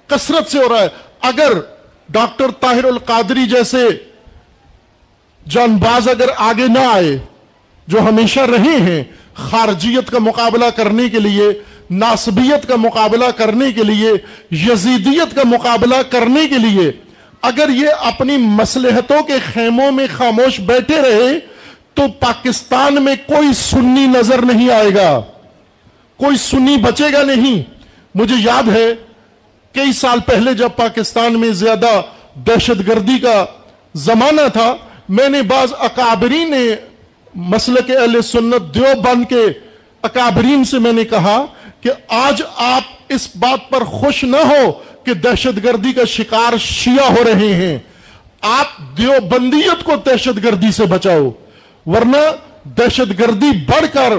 S1: کثرت سے ہو رہا ہے۔ اگر ڈاکٹر طاہر القادری جیسے جان باز اگر آگے نہ آئے، جو ہمیشہ رہے ہیں خارجیت کا مقابلہ کرنے کے لیے، ناسبیت کا مقابلہ کرنے کے لیے، یزیدیت کا مقابلہ کرنے کے لیے اگر یہ اپنی مسلحتوں کے خیموں میں خاموش بیٹھے رہے، تو پاکستان میں کوئی سنی نظر نہیں آئے گا۔ کوئی سنی بچے گا نہیں۔ مجھے یاد ہے کئی سال پہلے جب پاکستان میں زیادہ دہشت گردی کا زمانہ تھا، میں نے بعض اکابرین نے مسلک اہل سنت دیو بند کے اکابرین سے میں نے کہا کہ آج آپ اس بات پر خوش نہ ہو کہ دہشت گردی کا شکار شیعہ ہو رہے ہیں۔ آپ دیوبندیت کو دہشت گردی سے بچاؤ، ورنہ دہشت گردی بڑھ کر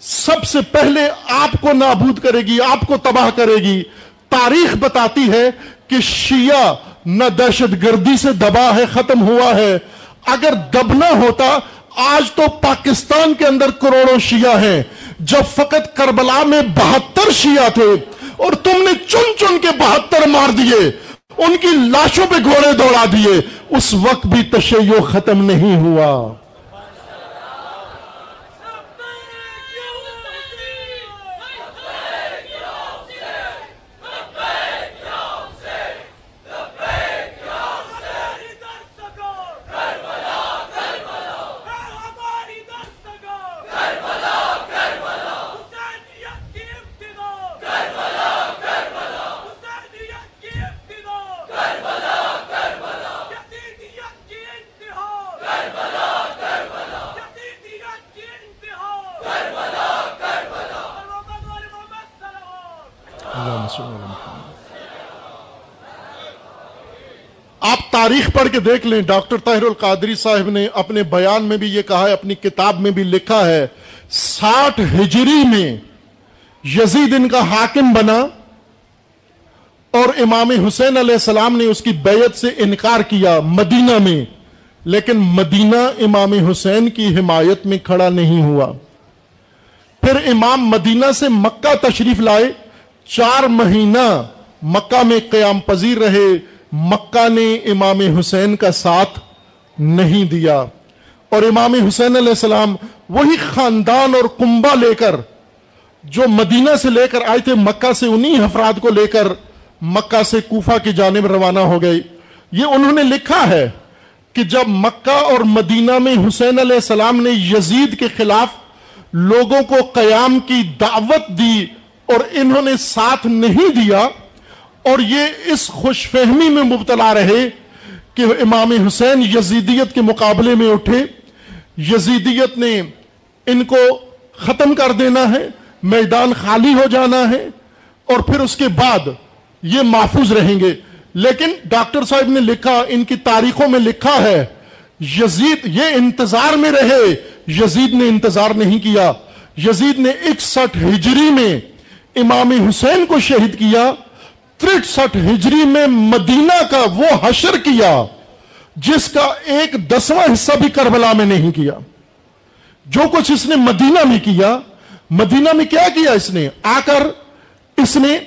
S1: سب سے پہلے آپ کو نابود کرے گی، آپ کو تباہ کرے گی۔ تاریخ بتاتی ہے کہ شیعہ نہ دہشت گردی سے دبا ہے، ختم ہوا ہے۔ اگر دبنا ہوتا، آج تو پاکستان کے اندر کروڑوں شیعہ ہیں۔ جب فقط کربلا میں بہتر شیعہ تھے اور تم نے چن چن کے بہتر مار دیے، ان کی لاشوں پہ گھوڑے دوڑا دیے۔ اس وقت بھی تشیع ختم نہیں ہوا۔ تاریخ پڑھ کے دیکھ لیں۔ ڈاکٹر طاہر القادری صاحب نے اپنے بیان میں بھی یہ کہا ہے، اپنی کتاب میں بھی لکھا ہے، ساٹھ ہجری میں یزید ان کا حاکم بنا اور امام حسین علیہ السلام نے اس کی بیعت سے انکار کیا مدینہ میں، لیکن مدینہ امام حسین کی حمایت میں کھڑا نہیں ہوا۔ پھر امام مدینہ سے مکہ تشریف لائے، چار مہینہ مکہ میں قیام پذیر رہے۔ مکہ نے امام حسین کا ساتھ نہیں دیا۔ اور امام حسین علیہ السلام وہی خاندان اور کنبا لے کر جو مدینہ سے لے کر آئے تھے، مکہ سے انہی افراد کو لے کر مکہ سے کوفہ کی جانب روانہ ہو گئی یہ انہوں نے لکھا ہے کہ جب مکہ اور مدینہ میں حسین علیہ السلام نے یزید کے خلاف لوگوں کو قیام کی دعوت دی اور انہوں نے ساتھ نہیں دیا اور یہ اس خوش فہمی میں مبتلا رہے کہ امام حسین یزیدیت کے مقابلے میں اٹھے۔ یزیدیت نے ان کو ختم کر دینا ہے، میدان خالی ہو جانا ہے اور پھر اس کے بعد یہ محفوظ رہیں گے۔ لیکن ڈاکٹر صاحب نے لکھا، ان کی تاریخوں میں لکھا ہے، یزید یہ انتظار میں رہے۔ یزید نے انتظار نہیں کیا۔ یزید نے اکسٹھ ہجری میں امام حسین کو شہید کیا۔ ترسٹھ ہجری میں مدینہ کا وہ حشر کیا جس کا ایک دسواں حصہ بھی کربلا میں نہیں کیا۔ جو کچھ اس نے مدینہ میں کیا، مدینہ میں کیا کیا اس نے؟ آ کر اس نے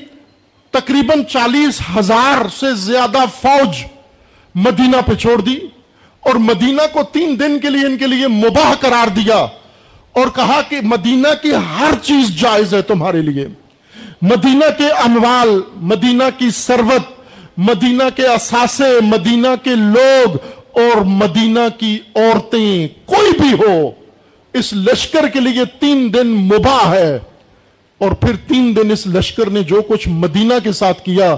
S1: تقریباً چالیس ہزار سے زیادہ فوج مدینہ پہ چھوڑ دی اور مدینہ کو تین دن کے لیے ان کے لیے مباح قرار دیا اور کہا کہ مدینہ کی ہر چیز جائز ہے تمہارے لیے۔ مدینہ کے اموال، مدینہ کی سروت مدینہ کے اثاثے، مدینہ کے لوگ اور مدینہ کی عورتیں، کوئی بھی ہو، اس لشکر کے لیے تین دن مباح ہے۔ اور پھر تین دن اس لشکر نے جو کچھ مدینہ کے ساتھ کیا،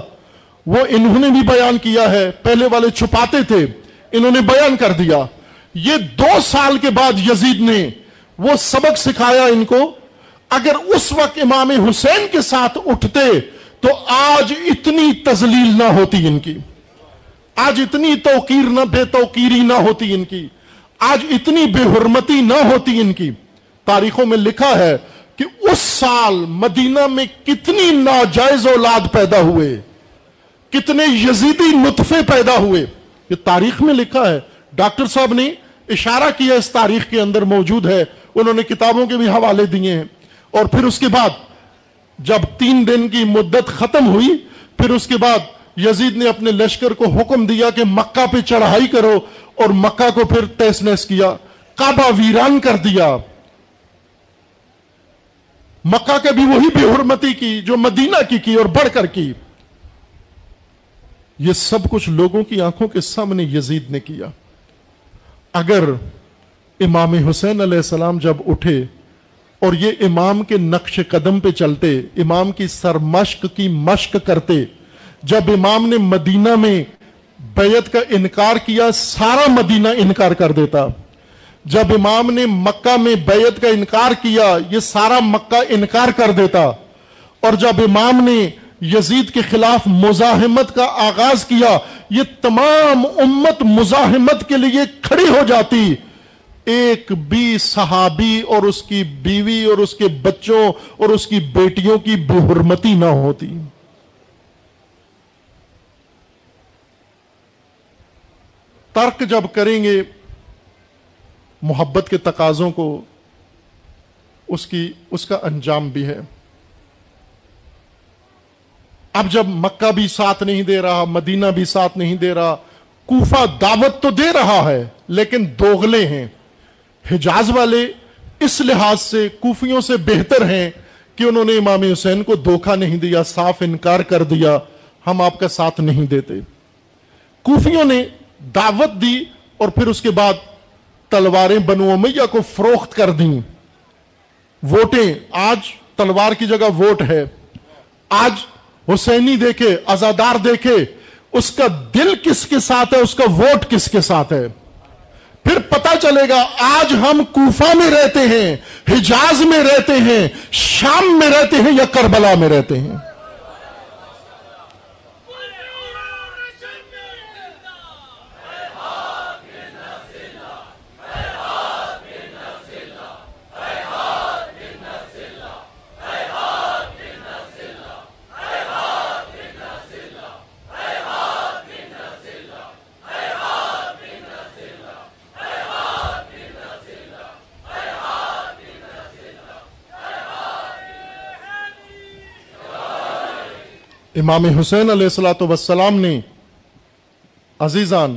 S1: وہ انہوں نے بھی بیان کیا ہے۔ پہلے والے چھپاتے تھے، انہوں نے بیان کر دیا۔ یہ دو سال کے بعد یزید نے وہ سبق سکھایا ان کو۔ اگر اس وقت امام حسین کے ساتھ اٹھتے تو آج اتنی تزلیل نہ ہوتی ان کی۔ آج اتنی توقیر نہ بے توقیری نہ ہوتی ان کی۔ آج اتنی بے حرمتی نہ ہوتی ان کی۔ تاریخوں میں لکھا ہے کہ اس سال مدینہ میں کتنی ناجائز اولاد پیدا ہوئے۔ کتنے یزیدی نطفے پیدا ہوئے۔ یہ تاریخ میں لکھا ہے۔ ڈاکٹر صاحب نے اشارہ کیا اس تاریخ کے اندر موجود ہے۔ انہوں نے کتابوں کے بھی حوالے دیے ہیں۔ اور پھر اس کے بعد جب تین دن کی مدت ختم ہوئی، پھر اس کے بعد یزید نے اپنے لشکر کو حکم دیا کہ مکہ پہ چڑھائی کرو اور مکہ کو پھر تیس نیس کیا، کعبہ ویران کر دیا۔ مکہ کے بھی وہی بے حرمتی کی جو مدینہ کی کی اور بڑھ کر کی۔ یہ سب کچھ لوگوں کی آنکھوں کے سامنے یزید نے کیا۔ اگر امام حسین علیہ السلام جب اٹھے اور یہ امام کے نقش قدم پہ چلتے، امام کی سرمشق کی مشق کرتے، جب امام نے مدینہ میں بیعت کا انکار کیا، سارا مدینہ انکار کر دیتا۔ جب امام نے مکہ میں بیعت کا انکار کیا، یہ سارا مکہ انکار کر دیتا۔ اور جب امام نے یزید کے خلاف مزاحمت کا آغاز کیا، یہ تمام امت مزاحمت کے لیے کھڑی ہو جاتی۔ ایک بھی صحابی اور اس کی بیوی اور اس کے بچوں اور اس کی بیٹیوں کی بے حرمتی نہ ہوتی۔ ترک جب کریں گے محبت کے تقاضوں کو، اس کی، اس کا انجام بھی ہے۔ اب جب مکہ بھی ساتھ نہیں دے رہا، مدینہ بھی ساتھ نہیں دے رہا، کوفہ دعوت تو دے رہا ہے، لیکن دوغلے ہیں۔ حجاز والے اس لحاظ سے کوفیوں سے بہتر ہیں کہ انہوں نے امام حسین کو دھوکہ نہیں دیا، صاف انکار کر دیا، ہم آپ کا ساتھ نہیں دیتے۔ کوفیوں نے دعوت دی اور پھر اس کے بعد تلواریں بنو امیہ کو فروخت کر دیں۔ ووٹیں، آج تلوار کی جگہ ووٹ ہے۔ آج حسینی دیکھے ازادار دیکھے، اس کا دل کس کے ساتھ ہے، اس کا ووٹ کس کے ساتھ ہے؟ پھر پتا چلے گا، آج ہم کوفہ میں رہتے ہیں، حجاز میں رہتے ہیں، شام میں رہتے ہیں یا کربلا میں رہتے ہیں۔ امام حسین علیہ السلاۃ وسلام نے عزیزان،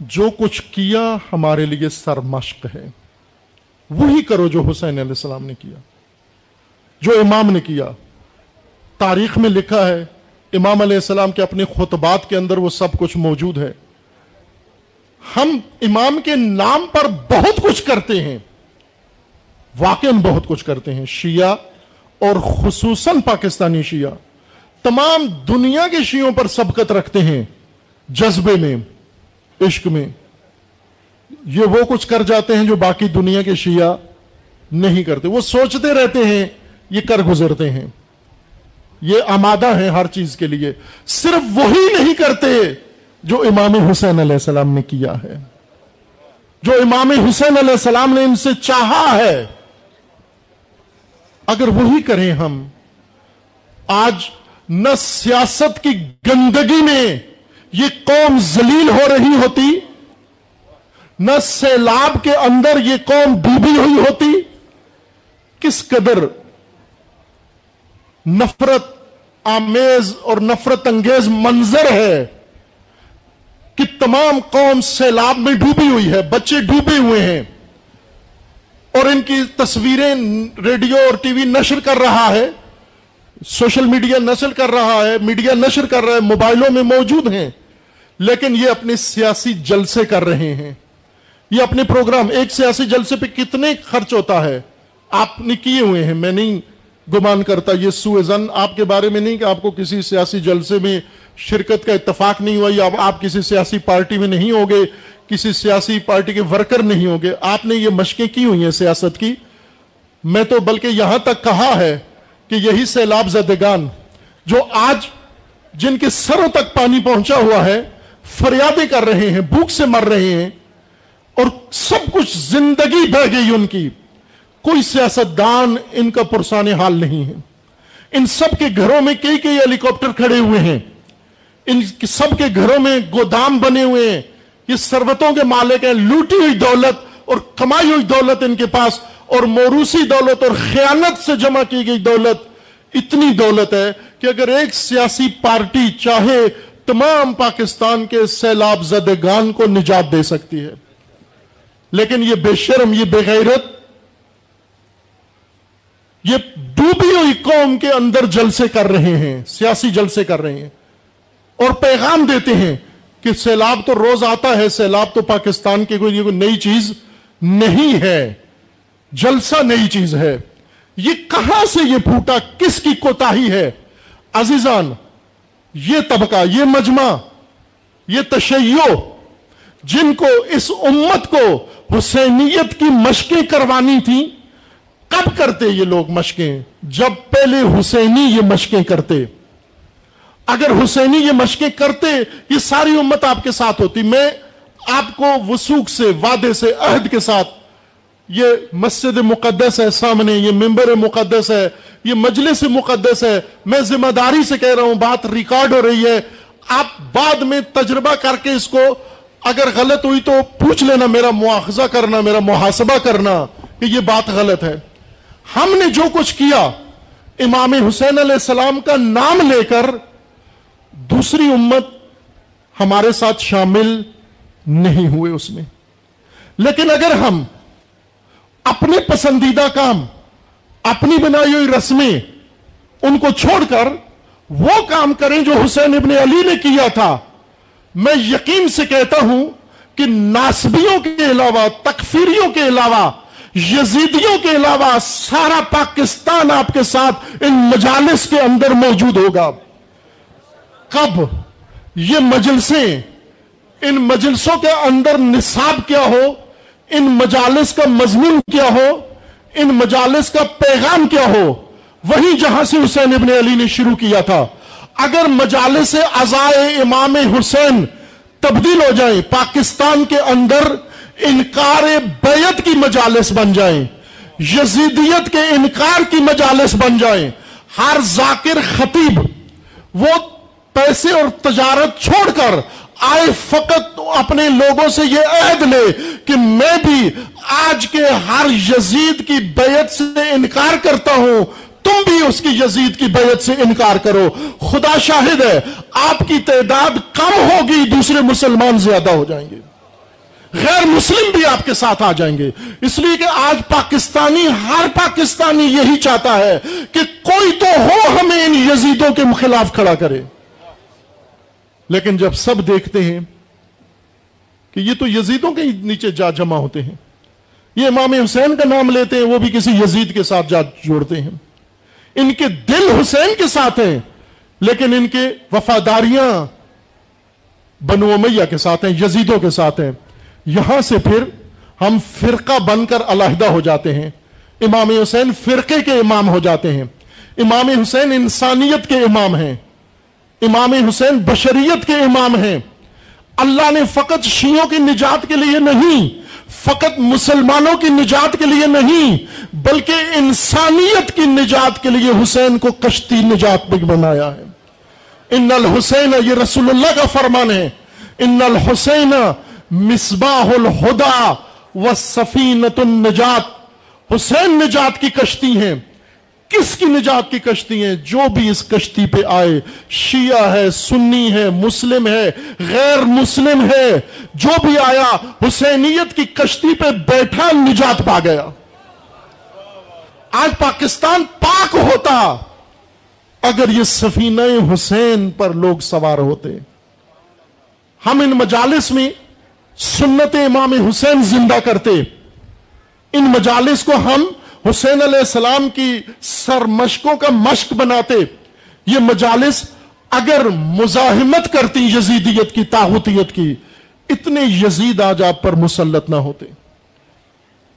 S1: جو کچھ کیا ہمارے لیے سرمشق ہے، وہی کرو جو حسین علیہ السلام نے کیا، جو امام نے کیا۔ تاریخ میں لکھا ہے، امام علیہ السلام کے اپنے خطبات کے اندر وہ سب کچھ موجود ہے۔ ہم امام کے نام پر بہت کچھ کرتے ہیں واقع بہت کچھ کرتے ہیں۔ شیعہ اور خصوصاً پاکستانی شیعہ تمام دنیا کے شیعوں پر سبقت رکھتے ہیں جذبے میں، عشق میں۔ یہ وہ کچھ کر جاتے ہیں جو باقی دنیا کے شیعہ نہیں کرتے۔ وہ سوچتے رہتے ہیں، یہ کر گزرتے ہیں۔ یہ آمادہ ہیں ہر چیز کے لیے۔ صرف وہی نہیں کرتے جو امام حسین علیہ السلام نے کیا ہے۔ جو امام حسین علیہ السلام نے ان سے چاہا ہے۔ اگر وہی کریں ہم، آج نہ سیاست کی گندگی میں یہ قوم ذلیل ہو رہی ہوتی، نہ سیلاب کے اندر یہ قوم ڈوبی ہوئی ہوتی، کس قدر نفرت، آمیز اور نفرت انگیز منظر ہے کہ تمام قوم سیلاب میں ڈوبی ہوئی ہے، بچے ڈوبے ہوئے ہیں۔ اور ان کی تصویریں ریڈیو اور ٹی وی نشر کر رہا ہے، سوشل میڈیا نشر کر رہا ہے، میڈیا نشر کر رہا ہے، موبائلوں میں موجود ہیں، لیکن یہ اپنے سیاسی جلسے کر رہے ہیں۔ یہ اپنے پروگرام ایک سیاسی جلسے پہ کتنے خرچ ہوتا ہے؟ آپ نے کیے ہوئے ہیں، میں نہیں گمان کرتا، یہ سو زن، آپ کے بارے میں نہیں کہ آپ کو کسی سیاسی جلسے میں شرکت کا اتفاق نہیں ہوا، یا آپ کسی سیاسی پارٹی میں نہیں ہوگے، کسی سیاسی پارٹی کے ورکر نہیں ہوگے۔ آپ نے یہ مشقیں کی ہوئی ہیں سیاست کی۔ میں تو بلکہ یہاں تک کہا ہے کہ یہی سیلاب زدگان، جو آج جن کے سروں تک پانی پہنچا ہوا ہے، فریادیں کر رہے ہیں، بھوک سے مر رہے ہیں، اور سب کچھ زندگی بہ گئی ان کی۔ کوئی سیاست دان ان کا پرسان حال نہیں ہے۔ ان سب کے گھروں میں کئی کئی ہیلی کاپٹر کھڑے ہوئے ہیں۔ ان سب کے گھروں میں گودام بنے ہوئے ہیں۔ یہ سروتوں کے مالک ہیں۔ لوٹی ہوئی دولت اور کمائی ہوئی دولت ان کے پاس اور موروسی دولت اور خیانت سے جمع کی گئی دولت۔ اتنی دولت ہے کہ اگر ایک سیاسی پارٹی چاہے، تمام پاکستان کے سیلاب زدگان کو نجات دے سکتی ہے۔ لیکن یہ بے شرم، یہ بے غیرت، یہ ڈوبی ہوئی قوم کے اندر جلسے کر رہے ہیں، سیاسی جلسے کر رہے ہیں۔ اور پیغام دیتے ہیں کہ سیلاب تو روز آتا ہے، سیلاب تو پاکستان کی کوئی نئی چیز نہیں ہے، جلسہ نئی چیز ہے۔ یہ کہاں سے یہ پھوٹا؟ کس کی کوتا ہے؟ عزیزان، یہ طبقہ، یہ مجمع، یہ تشیع جن کو اس امت کو حسینیت کی مشقیں کروانی تھیں کب کرتے یہ لوگ مشقیں؟ جب پہلے حسینی یہ مشقیں کرتے۔ اگر حسینی یہ مشقیں کرتے، یہ ساری امت آپ کے ساتھ ہوتی۔ میں آپ کو وسوخ سے، وعدے سے، عہد کے ساتھ یہ مسجد مقدس ہے سامنے، یہ ممبر مقدس ہے، یہ مجلس مقدس ہے۔ میں ذمہ داری سے کہہ رہا ہوں، بات ریکارڈ ہو رہی ہے۔ آپ بعد میں تجربہ کر کے اس کو اگر غلط ہوئی تو پوچھ لینا، میرا مواخذہ کرنا، میرا محاسبہ کرنا کہ یہ بات غلط ہے۔ ہم نے جو کچھ کیا، امام حسین علیہ السلام کا نام لے کر دوسری امت ہمارے ساتھ شامل نہیں ہوئے اس میں۔ لیکن اگر ہم اپنے پسندیدہ کام، اپنی بنائی ہوئی رسمیں ان کو چھوڑ کر وہ کام کریں جو حسین ابن علی نے کیا تھا، میں یقین سے کہتا ہوں کہ ناسبیوں کے علاوہ، تکفیریوں کے علاوہ، یزیدیوں کے علاوہ سارا پاکستان آپ کے ساتھ ان مجالس کے اندر موجود ہوگا۔ کب یہ مجلسیں ان مجلسوں کے اندر نصاب کیا ہو، ان مجالس کا مضمون کیا ہو، ان مجالس کا پیغام کیا ہو، وہی جہاں سے حسین ابن علی نے شروع کیا تھا۔ اگر مجالس ازائے امام حسین تبدیل ہو جائیں، پاکستان کے اندر انکار بیعت کی مجالس بن جائیں، یزیدیت کے انکار کی مجالس بن جائیں، ہر ذاکر خطیب وہ پیسے اور تجارت چھوڑ کر آئے فقط اپنے لوگوں سے یہ عہد لے کہ میں بھی آج کے ہر یزید کی بیعت سے انکار کرتا ہوں۔ تم بھی اس کی یزید کی بیعت سے انکار کرو۔ خدا شاہد ہے، آپ کی تعداد کم ہوگی، دوسرے مسلمان زیادہ ہو جائیں گے۔ غیر مسلم بھی آپ کے ساتھ آ جائیں گے۔ اس لیے کہ آج پاکستانی، ہر پاکستانی یہی چاہتا ہے کہ کوئی تو ہو ہمیں ان یزیدوں کے خلاف کھڑا کرے۔ لیکن جب سب دیکھتے ہیں کہ یہ تو یزیدوں کے نیچے جا جمع ہوتے ہیں، یہ امام حسین کا نام لیتے ہیں، وہ بھی کسی یزید کے ساتھ جا جوڑتے ہیں۔ ان کے دل حسین کے ساتھ ہیں، لیکن ان کے وفاداریاں بنو امیہ کے ساتھ ہیں، یزیدوں کے ساتھ ہیں۔ یہاں سے پھر ہم فرقہ بن کر علیحدہ ہو جاتے ہیں۔ امام حسین فرقے کے امام ہو جاتے ہیں۔ امام حسین انسانیت کے امام ہیں۔ امام حسین بشریت کے امام ہیں۔ اللہ نے فقط شیعوں کی نجات کے لیے نہیں، فقط مسلمانوں کی نجات کے لیے نہیں، بلکہ انسانیت کی نجات کے لیے حسین کو کشتی نجات بھی بنایا ہے۔ ان الحسین، یہ رسول اللہ کا فرمان ہے۔ ان الحسین مصباح الہدا و سفینت النجات۔ حسین نجات کی کشتی ہیں۔ کس کی نجات کی کشتی ہیں؟ جو بھی اس کشتی پہ آئے، شیعہ ہے، سنی ہے، مسلم ہے، غیر مسلم ہے، جو بھی آیا، حسینیت کی کشتی پہ بیٹھا، نجات پا گیا۔ آج پاکستان پاک ہوتا، اگر یہ سفینہ حسین پر لوگ سوار ہوتے۔ ہم ان مجالس میں سنت امام حسین زندہ کرتے۔ ان مجالس کو ہم حسین علیہ السلام کی سرمشکوں کا مشق بناتے، یہ مجالس اگر مزاحمت کرتی یزیدیت کی تاحتیت کی، اتنے یزید آج آپ پر مسلط نہ ہوتے۔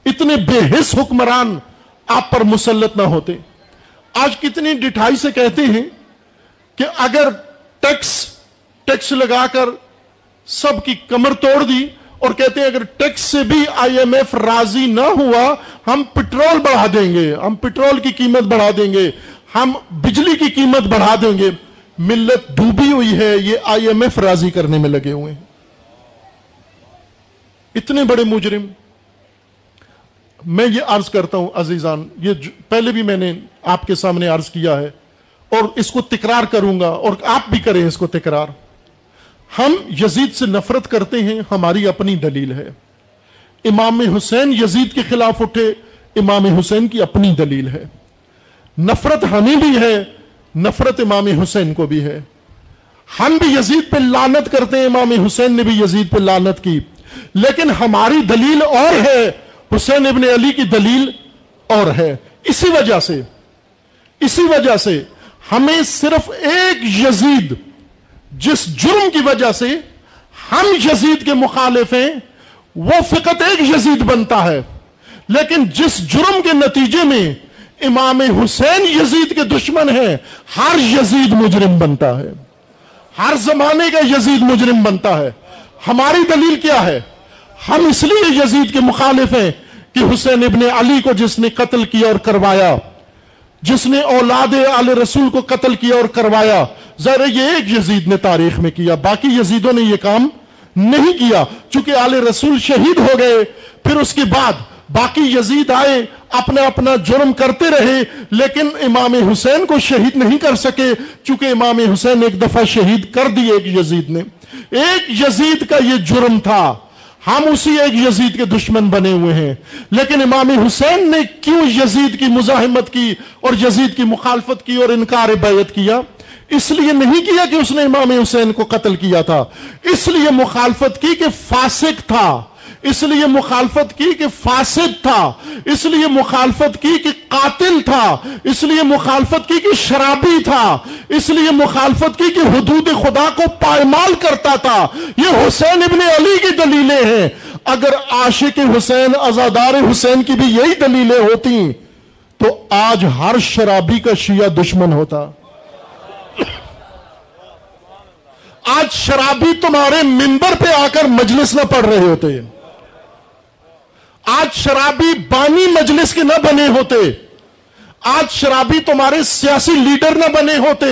S1: اتنے بے حس حکمران آپ پر مسلط نہ ہوتے۔ آج کتنی ڈٹھائی سے کہتے ہیں کہ اگر ٹیکس ٹیکس لگا کر سب کی کمر توڑ دی اور کہتے ہیں اگر ٹیکس سے بھی آئی ایم ایف راضی نہ ہوا، ہم پٹرول بڑھا دیں گے، ہم پٹرول کی قیمت بڑھا دیں گے، ہم بجلی کی قیمت بڑھا دیں گے۔ ملت ڈوبی ہوئی ہے، یہ آئی ایم ایف راضی کرنے میں لگے ہوئے ہیں۔ اتنے بڑے مجرم۔ میں یہ عرض کرتا ہوں عزیزان، یہ پہلے بھی میں نے آپ کے سامنے عرض کیا ہے اور اس کو تکرار کروں گا اور آپ بھی کریں اس کو تکرار۔ ہم یزید سے نفرت کرتے ہیں، ہماری اپنی دلیل ہے۔ امام حسین یزید کے خلاف اٹھے، امام حسین کی اپنی دلیل ہے۔ نفرت ہمیں بھی ہے، نفرت امام حسین کو بھی ہے۔ ہم بھی یزید پہ لانت کرتے ہیں، امام حسین نے بھی یزید پہ لانت کی۔ لیکن ہماری دلیل اور ہے، حسین ابن علی کی دلیل اور ہے۔ اسی وجہ سے، اسی وجہ سے ہمیں صرف ایک یزید جس جرم کی وجہ سے ہم یزید کے مخالف ہیں، وہ فقط ایک یزید بنتا ہے۔ لیکن جس جرم کے نتیجے میں امام حسین یزید کے دشمن ہیں، ہر یزید مجرم بنتا ہے۔ ہر زمانے کا یزید مجرم بنتا ہے۔ ہماری دلیل کیا ہے؟ ہم اس لیے یزید کے مخالف ہیں کہ حسین ابن علی کو جس نے قتل کیا اور کروایا، جس نے اولاد آل رسول کو قتل کیا اور کروایا ظاہر یہ ایک یزید نے تاریخ میں کیا، باقی یزیدوں نے یہ کام نہیں کیا۔ چونکہ آل رسول شہید ہو گئے، پھر اس کے بعد باقی یزید آئے، اپنا اپنا جرم کرتے رہے، لیکن امام حسین کو شہید نہیں کر سکے، چونکہ امام حسین ایک دفعہ شہید کر دی ایک یزید نے۔ ایک یزید کا یہ جرم تھا۔ ہم اسی ایک یزید کے دشمن بنے ہوئے ہیں۔ لیکن امام حسین نے کیوں یزید کی مزاحمت کی اور یزید کی مخالفت کی اور انکار بیعت کیا؟ اس لیے نہیں کیا کہ اس نے امام حسین کو قتل کیا تھا۔ اس لیے مخالفت کی کہ فاسق تھا۔ اس لیے مخالفت کی کہ فاسد تھا۔ اس لیے مخالفت کی کہ قاتل تھا۔ اس لیے مخالفت کی کہ شرابی تھا۔ اس لیے مخالفت کی کہ حدود خدا کو پائمال کرتا تھا۔ یہ حسین ابن علی کی دلیلیں ہیں۔ اگر عاشق حسین ازادار حسین کی بھی یہی دلیلیں ہوتی تو آج ہر شرابی کا شیعہ دشمن ہوتا۔ آج شرابی تمہارے ممبر پہ آ کر مجلس نہ پڑھ رہے ہوتے۔ آج شرابی بانی مجلس کے نہ بنے ہوتے۔ آج شرابی تمہارے سیاسی لیڈر نہ بنے ہوتے۔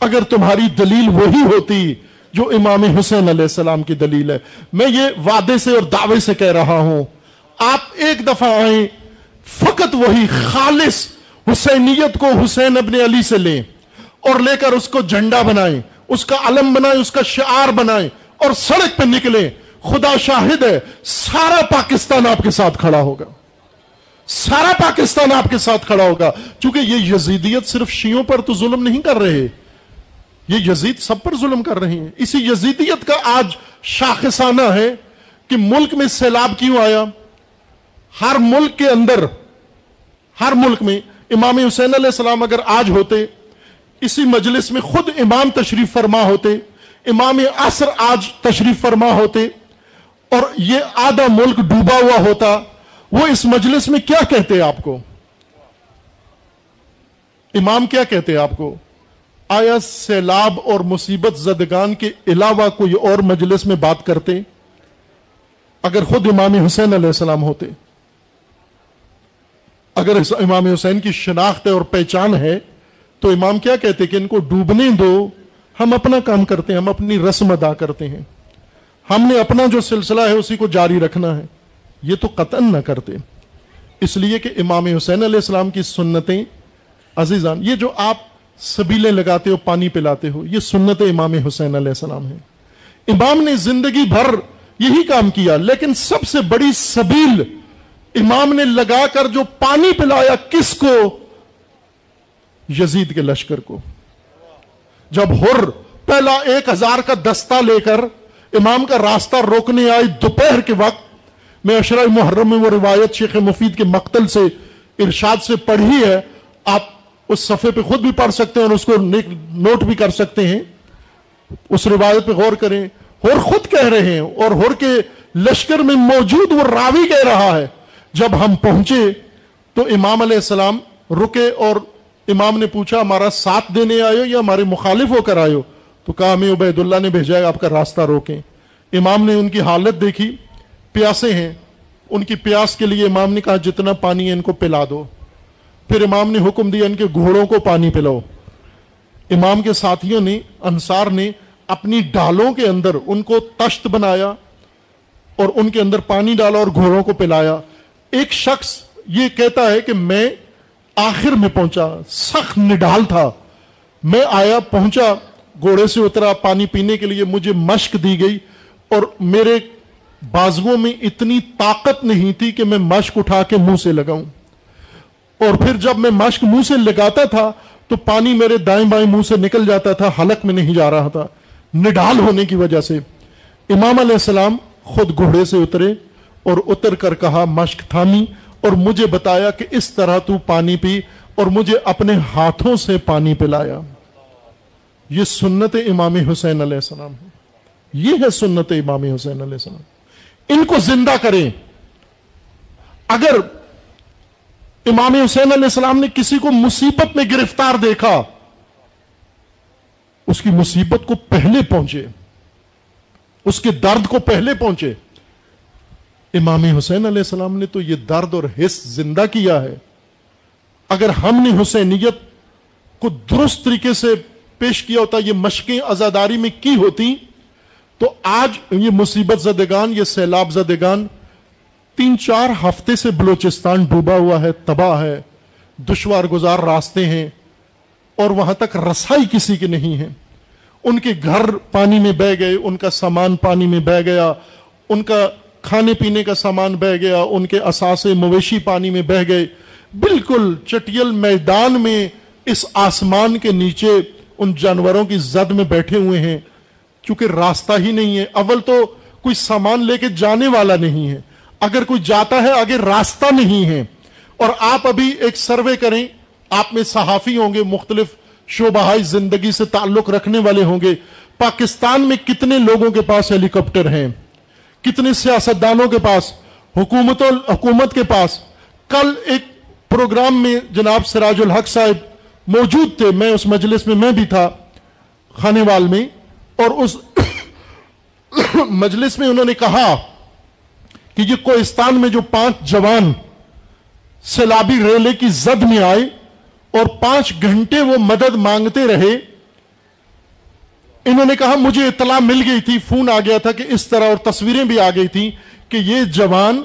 S1: اگر تمہاری دلیل وہی ہوتی جو امام حسین علیہ السلام کی دلیل ہے۔ میں یہ وعدے سے اور دعوے سے کہہ رہا ہوں۔ آپ ایک دفعہ آئیں، فقط وہی خالص حسینیت کو حسین ابن علی سے لیں اور لے کر اس کو جھنڈا بنائیں۔ اس کا علم بنائیں، اس کا شعار بنائیں اور سڑک پہ نکلیں۔ خدا شاہد ہے، سارا پاکستان آپ کے ساتھ کھڑا ہوگا۔ سارا پاکستان آپ کے ساتھ کھڑا ہوگا۔ چونکہ یہ یزیدیت صرف شیوں پر تو ظلم نہیں کر رہے، یہ یزید سب پر ظلم کر رہے ہیں۔ اسی یزیدیت کا آج شاخصانہ ہے کہ ملک میں سیلاب کیوں آیا؟ ہر ملک کے اندر، ہر ملک میں امام حسین علیہ السلام اگر آج ہوتے اسی مجلس میں خود امام تشریف فرما ہوتے، امام عصر آج تشریف فرما ہوتے، اور یہ آدھا ملک ڈوبا ہوا ہوتا، وہ اس مجلس میں کیا کہتے آپ کو؟ امام کیا کہتے آپ کو؟ آیا سیلاب اور مصیبت زدگان کے علاوہ کوئی اور مجلس میں بات کرتے؟ اگر خود امام حسین علیہ السلام ہوتے، اگر امام حسین کی شناخت اور پہچان ہے تو امام کیا کہتے کہ ان کو ڈوبنے دو، ہم اپنا کام کرتے ہیں، ہم اپنی رسم ادا کرتے ہیں۔ ہم نے اپنا جو سلسلہ ہے اسی کو جاری رکھنا ہے۔ یہ تو قطن نہ کرتے۔ اس لیے کہ امام حسین علیہ السلام کی سنتیں، عزیزان، یہ جو آپ سبیلیں لگاتے ہو، پانی پلاتے ہو، یہ سنت امام حسین علیہ السلام ہے امام نے زندگی بھر یہی کام کیا، لیکن سب سے بڑی سبیل امام نے لگا کر جو پانی پلایا، کس کو؟ یزید کے لشکر کو۔ جب ہر پہلا ایک ہزار کا دستہ لے کر امام کا راستہ روکنے آئی دوپہر کے وقت، میں اشرا محرم میں وہ روایت شیخ مفید کے مقتل سے ارشاد سے پڑھی ہے۔ آپ اس صفحے پہ خود بھی پڑھ سکتے ہیں اور اس کو نوٹ بھی کر سکتے ہیں۔ اس روایت پہ غور کریں۔ ہور خود کہہ رہے ہیں اور ہور کے لشکر میں موجود وہ راوی کہہ رہا ہے۔ جب ہم پہنچے تو امام علیہ السلام رکے اور امام نے پوچھا، ہمارا ساتھ دینے آئے ہو یا ہمارے مخالف ہو کر آئے ہو؟ تو کہا، ہمیں عبید اللہ نے بھیجا ہے، آپ کا راستہ روکیں۔ امام نے ان کی حالت دیکھی، پیاسے ہیں۔ ان کی پیاس کے لیے امام نے کہا، جتنا پانی ہے ان کو پلا دو۔ پھر امام نے حکم دیا، ان کے گھوڑوں کو پانی پلاؤ۔ امام کے ساتھیوں نے، انصار نے اپنی ڈالوں کے اندر ان کو تشت بنایا اور ان کے اندر پانی ڈالا اور گھوڑوں کو پلایا۔ ایک شخص یہ کہتا ہے کہ میں آخر میں پہنچا، سخت نڈال تھا۔ میں آیا، پہنچا، گھوڑے سے اترا، پانی پینے کے لیے مجھے مشق دی گئی اور میرے بازوؤں میں اتنی طاقت نہیں تھی کہ میں مشق اٹھا کے منہ سے لگاؤں۔ اور پھر جب میں مشق منہ سے لگاتا تھا تو پانی میرے دائیں بائیں منہ سے نکل جاتا تھا، حلق میں نہیں جا رہا تھا۔ نڈال ہونے کی وجہ سے امام علیہ السلام خود گھوڑے سے اترے اور اتر کر کہا، مشق تھامی۔ اور مجھے بتایا کہ اس طرح تو پانی پی اور مجھے اپنے ہاتھوں سے پانی پلایا۔ یہ سنت امام حسین علیہ السلام ہے۔ یہ ہے سنت امام حسین علیہ السلام۔ ان کو زندہ کریں۔ اگر امام حسین علیہ السلام نے کسی کو مصیبت میں گرفتار دیکھا، اس کی مصیبت کو پہلے پہنچے، اس کے درد کو پہلے پہنچے۔ امام حسین علیہ السلام نے تو یہ درد اور حص زندہ کیا ہے۔ اگر ہم نے حسینیت کو درست طریقے سے پیش کیا ہوتا، یہ مشقیں ازاداری میں کی ہوتی، تو آج یہ مصیبت زدگان، یہ سیلاب زدگان تین چار ہفتے سے بلوچستان ڈوبا ہوا ہے، تباہ ہے، دشوار گزار راستے ہیں اور وہاں تک رسائی کسی کی نہیں ہے۔ ان کے گھر پانی میں بہ گئے، ان کا سامان پانی میں بہ گیا، ان کا کھانے پینے کا سامان بہ گیا، ان کے اثاثے مویشی پانی میں بہ گئے۔ بالکل چٹیل میدان میں اس آسمان کے نیچے ان جانوروں کی زد میں بیٹھے ہوئے ہیں۔ کیونکہ راستہ ہی نہیں ہے، اول تو کوئی سامان لے کے جانے والا نہیں ہے۔ اگر کوئی جاتا ہے، آگے راستہ نہیں ہے۔ اور آپ ابھی ایک سروے کریں، آپ میں صحافی ہوں گے، مختلف شعبہ زندگی سے تعلق رکھنے والے ہوں گے۔ پاکستان میں کتنے لوگوں کے پاس ہیلی کاپٹر ہیں؟ کتنے سیاستدانوں کے پاس، حکومت حکومت کے پاس، کل ایک پروگرام میں جناب سراج الحق صاحب موجود تھے، میں اس مجلس میں میں بھی تھا خانے وال میں، اور اس مجلس میں انہوں نے کہا کہ یہ کوہستان میں جو پانچ جوان سیلابی ریلے کی زد میں آئے اور پانچ گھنٹے وہ مدد مانگتے رہے انہوں نے کہا مجھے اطلاع مل گئی تھی، فون آ گیا تھا کہ اس طرح اور تصویریں بھی آ گئی تھی کہ یہ جوان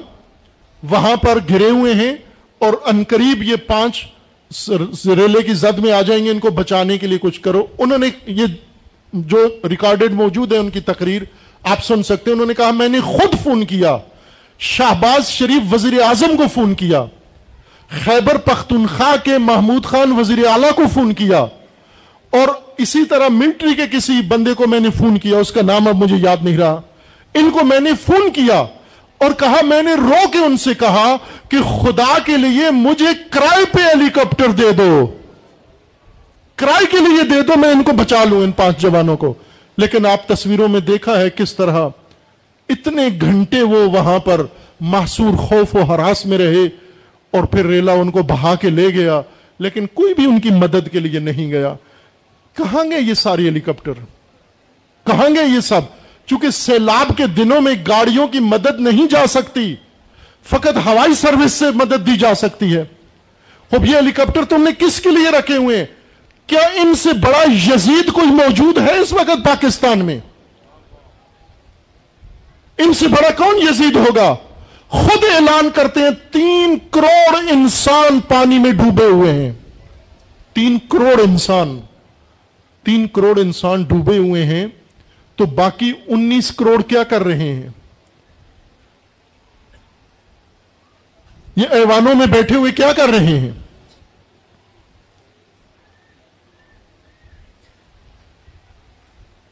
S1: وہاں پر گھرے ہوئے ہیں اور انقریب یہ پانچ ریلے کی زد میں آ جائیں گے، ان کو بچانے کے لیے کچھ کرو۔ انہوں نے یہ جو ریکارڈڈ موجود ہے ان کی تقریر، آپ سن سکتے ہیں۔ انہوں نے کہا میں نے خود فون کیا، شہباز شریف وزیر اعظم کو فون کیا، خیبر پختونخوا کے محمود خان وزیر اعلیٰ کو فون کیا اور اسی طرح ملٹری کے کسی بندے کو میں نے فون کیا، اس کا نام اب مجھے یاد نہیں رہا۔ ان کو میں نے فون کیا اور کہا، میں نے رو کے ان سے کہا کہ خدا کے لیے مجھے کرائے پہ ہیلی کاپٹر دے دو۔ کرائے کے لیے دے دو، میں ان کو بچا لوں ان پانچ جوانوں کو۔ لیکن آپ تصویروں میں دیکھا ہے کس طرح اتنے گھنٹے وہ وہاں پر محصور خوف و حراس میں رہے اور پھر ریلا ان کو بہا کے لے گیا، لیکن کوئی بھی ان کی مدد کے لیے نہیں گیا۔ کہاں گے یہ ساری ہیلی کاپٹر؟ کہاں گے یہ سب؟ چونکہ سیلاب کے دنوں میں گاڑیوں کی مدد نہیں جا سکتی، فقط ہوائی سروس سے مدد دی جا سکتی ہے۔ اب یہ ہیلی کاپٹر تم نے کس کے لیے رکھے ہوئے کیا ان سے بڑا یزید کوئی موجود ہے اس وقت پاکستان میں؟ ان سے بڑا کون یزید ہوگا؟ خود اعلان کرتے ہیں تین کروڑ انسان پانی میں ڈوبے ہوئے ہیں۔ تین کروڑ انسان۔ تین کروڑ انسان ڈوبے ہوئے ہیں، تو باقی انیس کروڑ کیا کر رہے ہیں؟ یہ ایوانوں میں بیٹھے ہوئے کیا کر رہے ہیں؟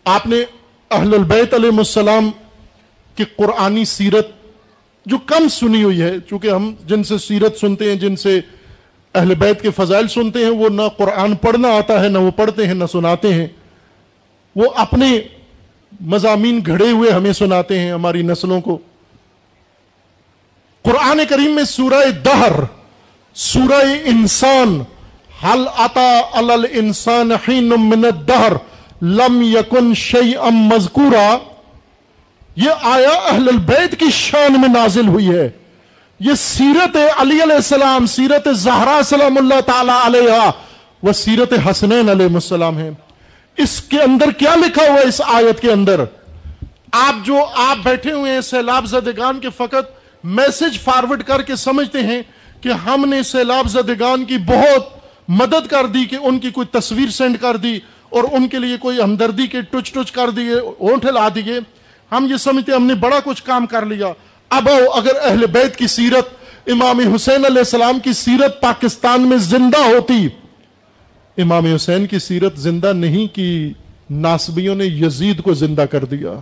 S1: آپ نے اہل البیت علیہ السلام کی قرآنی سیرت جو کم سنی ہوئی ہے، چونکہ ہم جن سے سیرت سنتے ہیں، جن سے اہل بیت کے فضائل سنتے ہیں، وہ نہ قرآن پڑھنا آتا ہے، نہ وہ پڑھتے ہیں، نہ سناتے ہیں۔ وہ اپنے مضامین گھڑے ہوئے ہمیں سناتے ہیں ہماری نسلوں کو۔ قرآن کریم میں سورہ دہر، سورہ انسان حل آتا الانسان حین من الدہر، لم یکن شیئم مذکورا۔ یہ آیا اہل البیت کی شان میں نازل ہوئی ہے۔ یہ سیرت علی علیہ السلام، سیرت زہرا سلام اللہ تعالی علیہ وہ سیرت حسنین علیہ السلام ہے اس کے اندر کیا لکھا ہوا ہے اس آیت کے اندر؟ آپ جو آپ بیٹھے ہوئے ہیں سیلاب زدگان کے فقط میسج فارورڈ کر کے سمجھتے ہیں کہ ہم نے سیلاب زدگان کی بہت مدد کر دی کہ ان کی کوئی تصویر سینڈ کر دی اور ان کے لیے کوئی ہمدردی کے ٹچ ٹچ کر دیے، اونٹ لا دیے۔ ہم یہ سمجھتے ہم نے بڑا کچھ کام کر لیا۔ اب اگر اہل بیت کی سیرت امام حسین علیہ السلام کی سیرت پاکستان میں زندہ ہوتی، امام حسین کی سیرت زندہ نہیں کی، ناسبیوں نے یزید کو زندہ کر دیا۔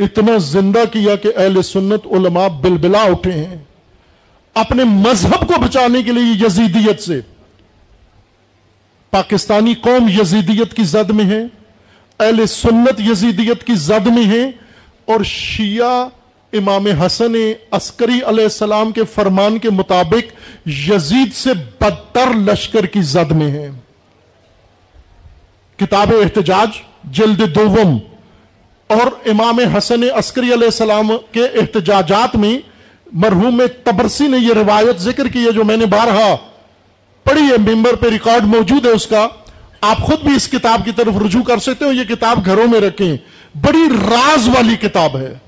S1: اتنا زندہ کیا کہ اہل سنت علماء بلبلا اٹھے ہیں۔ اپنے مذہب کو بچانے کے لیے یزیدیت سے۔ پاکستانی قوم یزیدیت کی زد میں ہے، اہل سنت یزیدیت کی زد میں ہے اور شیعہ امام حسن عسکری علیہ السلام کے فرمان کے مطابق یزید سے بدتر لشکر کی زد میں ہے۔ کتاب احتجاج، جلد دوم۔ اور امام حسن عسکری علیہ السلام کے احتجاجات میں مرحوم تبرسی نے یہ روایت ذکر کی ہے جو میں نے بارہا۔ پڑھی ہے، ممبر پہ ریکارڈ موجود ہے اس کا۔ آپ خود بھی اس کتاب کی طرف رجوع کر سکتے ہو، یہ کتاب گھروں میں رکھیں۔ بڑی راز والی کتاب ہے۔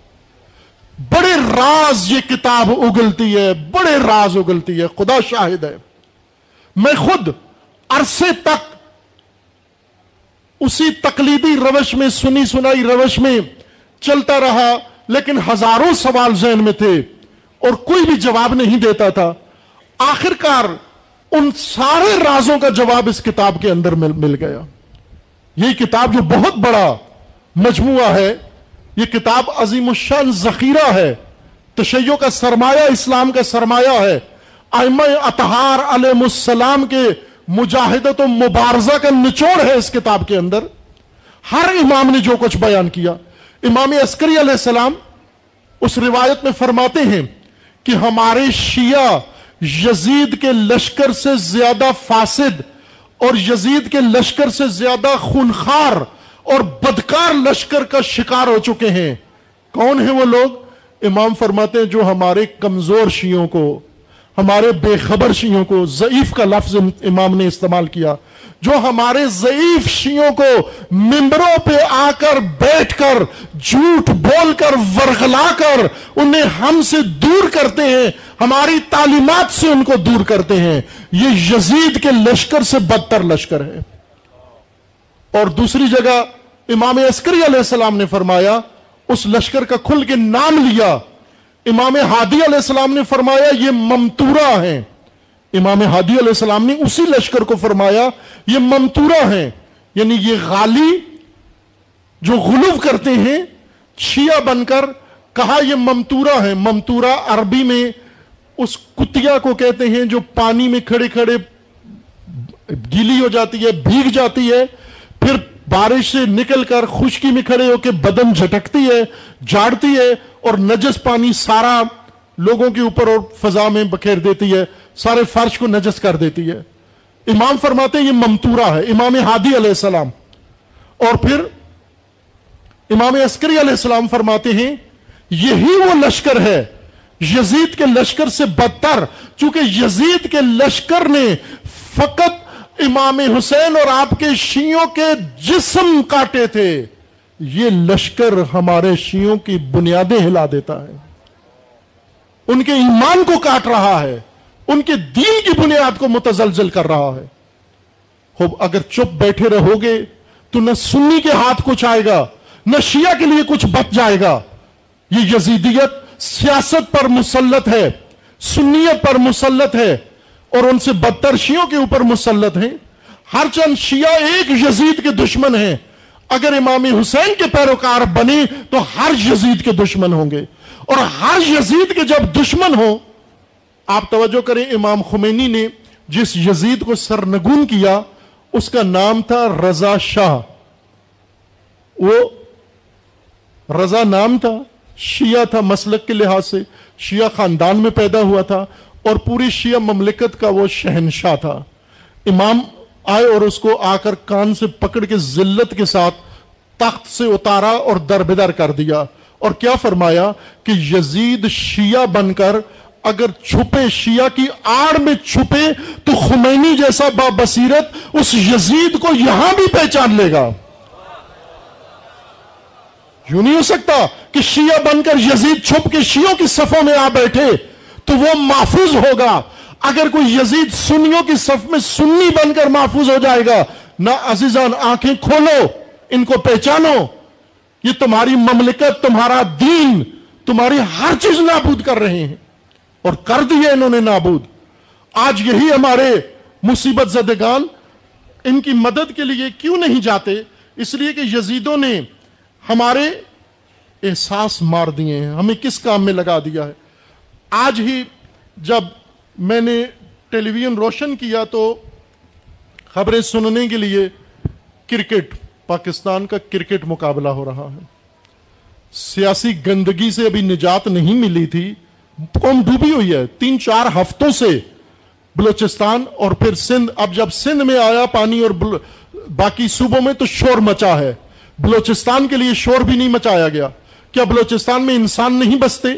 S1: بڑے راز یہ کتاب اگلتی ہے، بڑے راز اگلتی ہے، خدا شاہد ہے۔ میں خود عرصے تک اسی تقلیدی روش میں، سنی سنائی روش میں چلتا رہا، لیکن ہزاروں سوال ذہن میں تھے اور کوئی بھی جواب نہیں دیتا تھا۔ آخر کار ان سارے رازوں کا جواب اس کتاب کے اندر مل گیا۔ یہ کتاب جو بہت بڑا مجموعہ ہے۔ یہ کتاب عظیم الشان ذخیرہ ہے۔ تشیع کا سرمایہ، اسلام کا سرمایہ ہے۔ ائمہ اطہار علیہ السلام کے مجاہدت و مبارزہ کا نچوڑ ہے اس کتاب کے اندر۔ ہر امام نے جو کچھ بیان کیا، امام عسکری علیہ السلام اس روایت میں فرماتے ہیں کہ ہمارے شیعہ یزید کے لشکر سے زیادہ فاسد اور یزید کے لشکر سے زیادہ خونخار اور بدکار لشکر کا شکار ہو چکے ہیں۔ کون ہیں وہ لوگ؟ امام فرماتے ہیں جو ہمارے کمزور شیوں کو، ہمارے بے خبر شیوں کو ضعیف کا لفظ امام نے استعمال کیا، جو ہمارے ضعیف شیوں کو ممبروں پہ آ کر بیٹھ کر، جھوٹ بول کر، ورغلا کر انہیں ہم سے دور کرتے ہیں، ہماری تعلیمات سے ان کو دور کرتے ہیں۔ یہ یزید کے لشکر سے بدتر لشکر ہے۔ اور دوسری جگہ امام عسکری علیہ السلام نے فرمایا، اس لشکر کا کھل کے نام لیا۔ امام ہادی علیہ السلام نے فرمایا، یہ ممتورا ہیں۔ امام ہادی علیہ السلام نے اسی لشکر کو فرمایا، یہ ممتورا ہیں۔ یعنی یہ غالی جو غلو کرتے ہیں، شیعہ بن کر کہا یہ ممتورا ہے ممتورا عربی میں اس کتیا کو کہتے ہیں جو پانی میں کھڑے کھڑے گیلی ہو جاتی ہے، بھیگ جاتی ہے۔ پھر بارش سے نکل کر خشکی میں کھڑے ہو کے بدن جھٹکتی ہے، جاڑتی ہے اور نجس پانی سارا لوگوں کے اوپر اور فضا میں بکھیر دیتی ہے، سارے فرش کو نجس کر دیتی ہے۔ امام فرماتے ہیں یہ ممتورا ہے، امام ہادی علیہ السلام۔ اور پھر امام عسکری علیہ السلام فرماتے ہیں، یہی وہ لشکر ہے، یزید کے لشکر سے بدتر، چونکہ یزید کے لشکر نے فقط امام حسین اور آپ کے شیوں کے جسم کاٹے تھے، یہ لشکر ہمارے شیوں کی بنیادیں ہلا دیتا ہے۔ ان کے ایمان کو کاٹ رہا ہے، ان کے دین کی بنیاد کو متزلزل کر رہا ہے۔ اگر چپ بیٹھے رہو گے تو نہ سنی کے ہاتھ کچھ آئے گا، نہ شیعہ کے لیے کچھ بچ جائے گا۔ یہ یزیدیت سیاست پر مسلط ہے، سنیت پر مسلط ہے۔ اور ان سے بدتر شیعوں کے اوپر مسلط ہیں۔ ہر چند شیعہ ایک یزید کے دشمن ہیں۔ اگر امام حسین کے پیروکار بنے تو ہر یزید کے دشمن ہوں گے۔ اور ہر یزید کے جب دشمن ہوں، آپ توجہ کریں، امام خمینی نے جس یزید کو سرنگون کیا، اس کا نام تھا رضا شاہ۔ وہ رضا نام تھا، شیعہ تھا مسلک کے لحاظ سے۔ شیعہ خاندان میں پیدا ہوا تھا۔ اور پوری شیعہ مملکت کا وہ شہنشاہ تھا۔ امام آئے اور اس کو آ کر کان سے پکڑ کے ذلت کے ساتھ تخت سے اتارا اور دربدر کر دیا۔ اور کیا فرمایا کہ یزید شیعہ بن کر اگر چھپے، شیعہ کی آڑ میں چھپے تو خمینی جیسا با بصیرت اس یزید کو یہاں بھی پہچان لے گا۔ یوں نہیں ہو سکتا کہ شیعہ بن کر یزید چھپ کے شیعوں کی صفوں میں آ بیٹھے۔ تو وہ محفوظ ہوگا۔ اگر کوئی یزید سنیوں کی صف میں سنی بن کر محفوظ ہو جائے گا نہ عزیزان، آنکھیں کھولو، ان کو پہچانو۔ یہ تمہاری مملکت، تمہارا دین، تمہاری ہر چیز نابود کر رہے ہیں۔ اور کر دیے انہوں نے نابود۔ آج یہی ہمارے مصیبت زدگان ان کی مدد کے لیے کیوں نہیں جاتے؟ اس لیے کہ یزیدوں نے ہمارے احساس مار دیے ہیں۔ ہمیں کس کام میں لگا دیا ہے؟ آج ہی جب میں نے ٹیلی ویژن روشن کیا تو خبریں سننے کے لیے کرکٹ، پاکستان کا کرکٹ مقابلہ ہو رہا ہے۔ سیاسی گندگی سے ابھی نجات نہیں ملی تھی۔ قوم ڈوبی ہوئی ہے۔ تین چار ہفتوں سے بلوچستان اور پھر سندھ۔ اب جب سندھ میں آیا پانی اور باقی صوبوں میں تو شور مچا ہے۔ بلوچستان کے لیے شور بھی نہیں مچایا گیا۔ کیا بلوچستان میں انسان نہیں بستے؟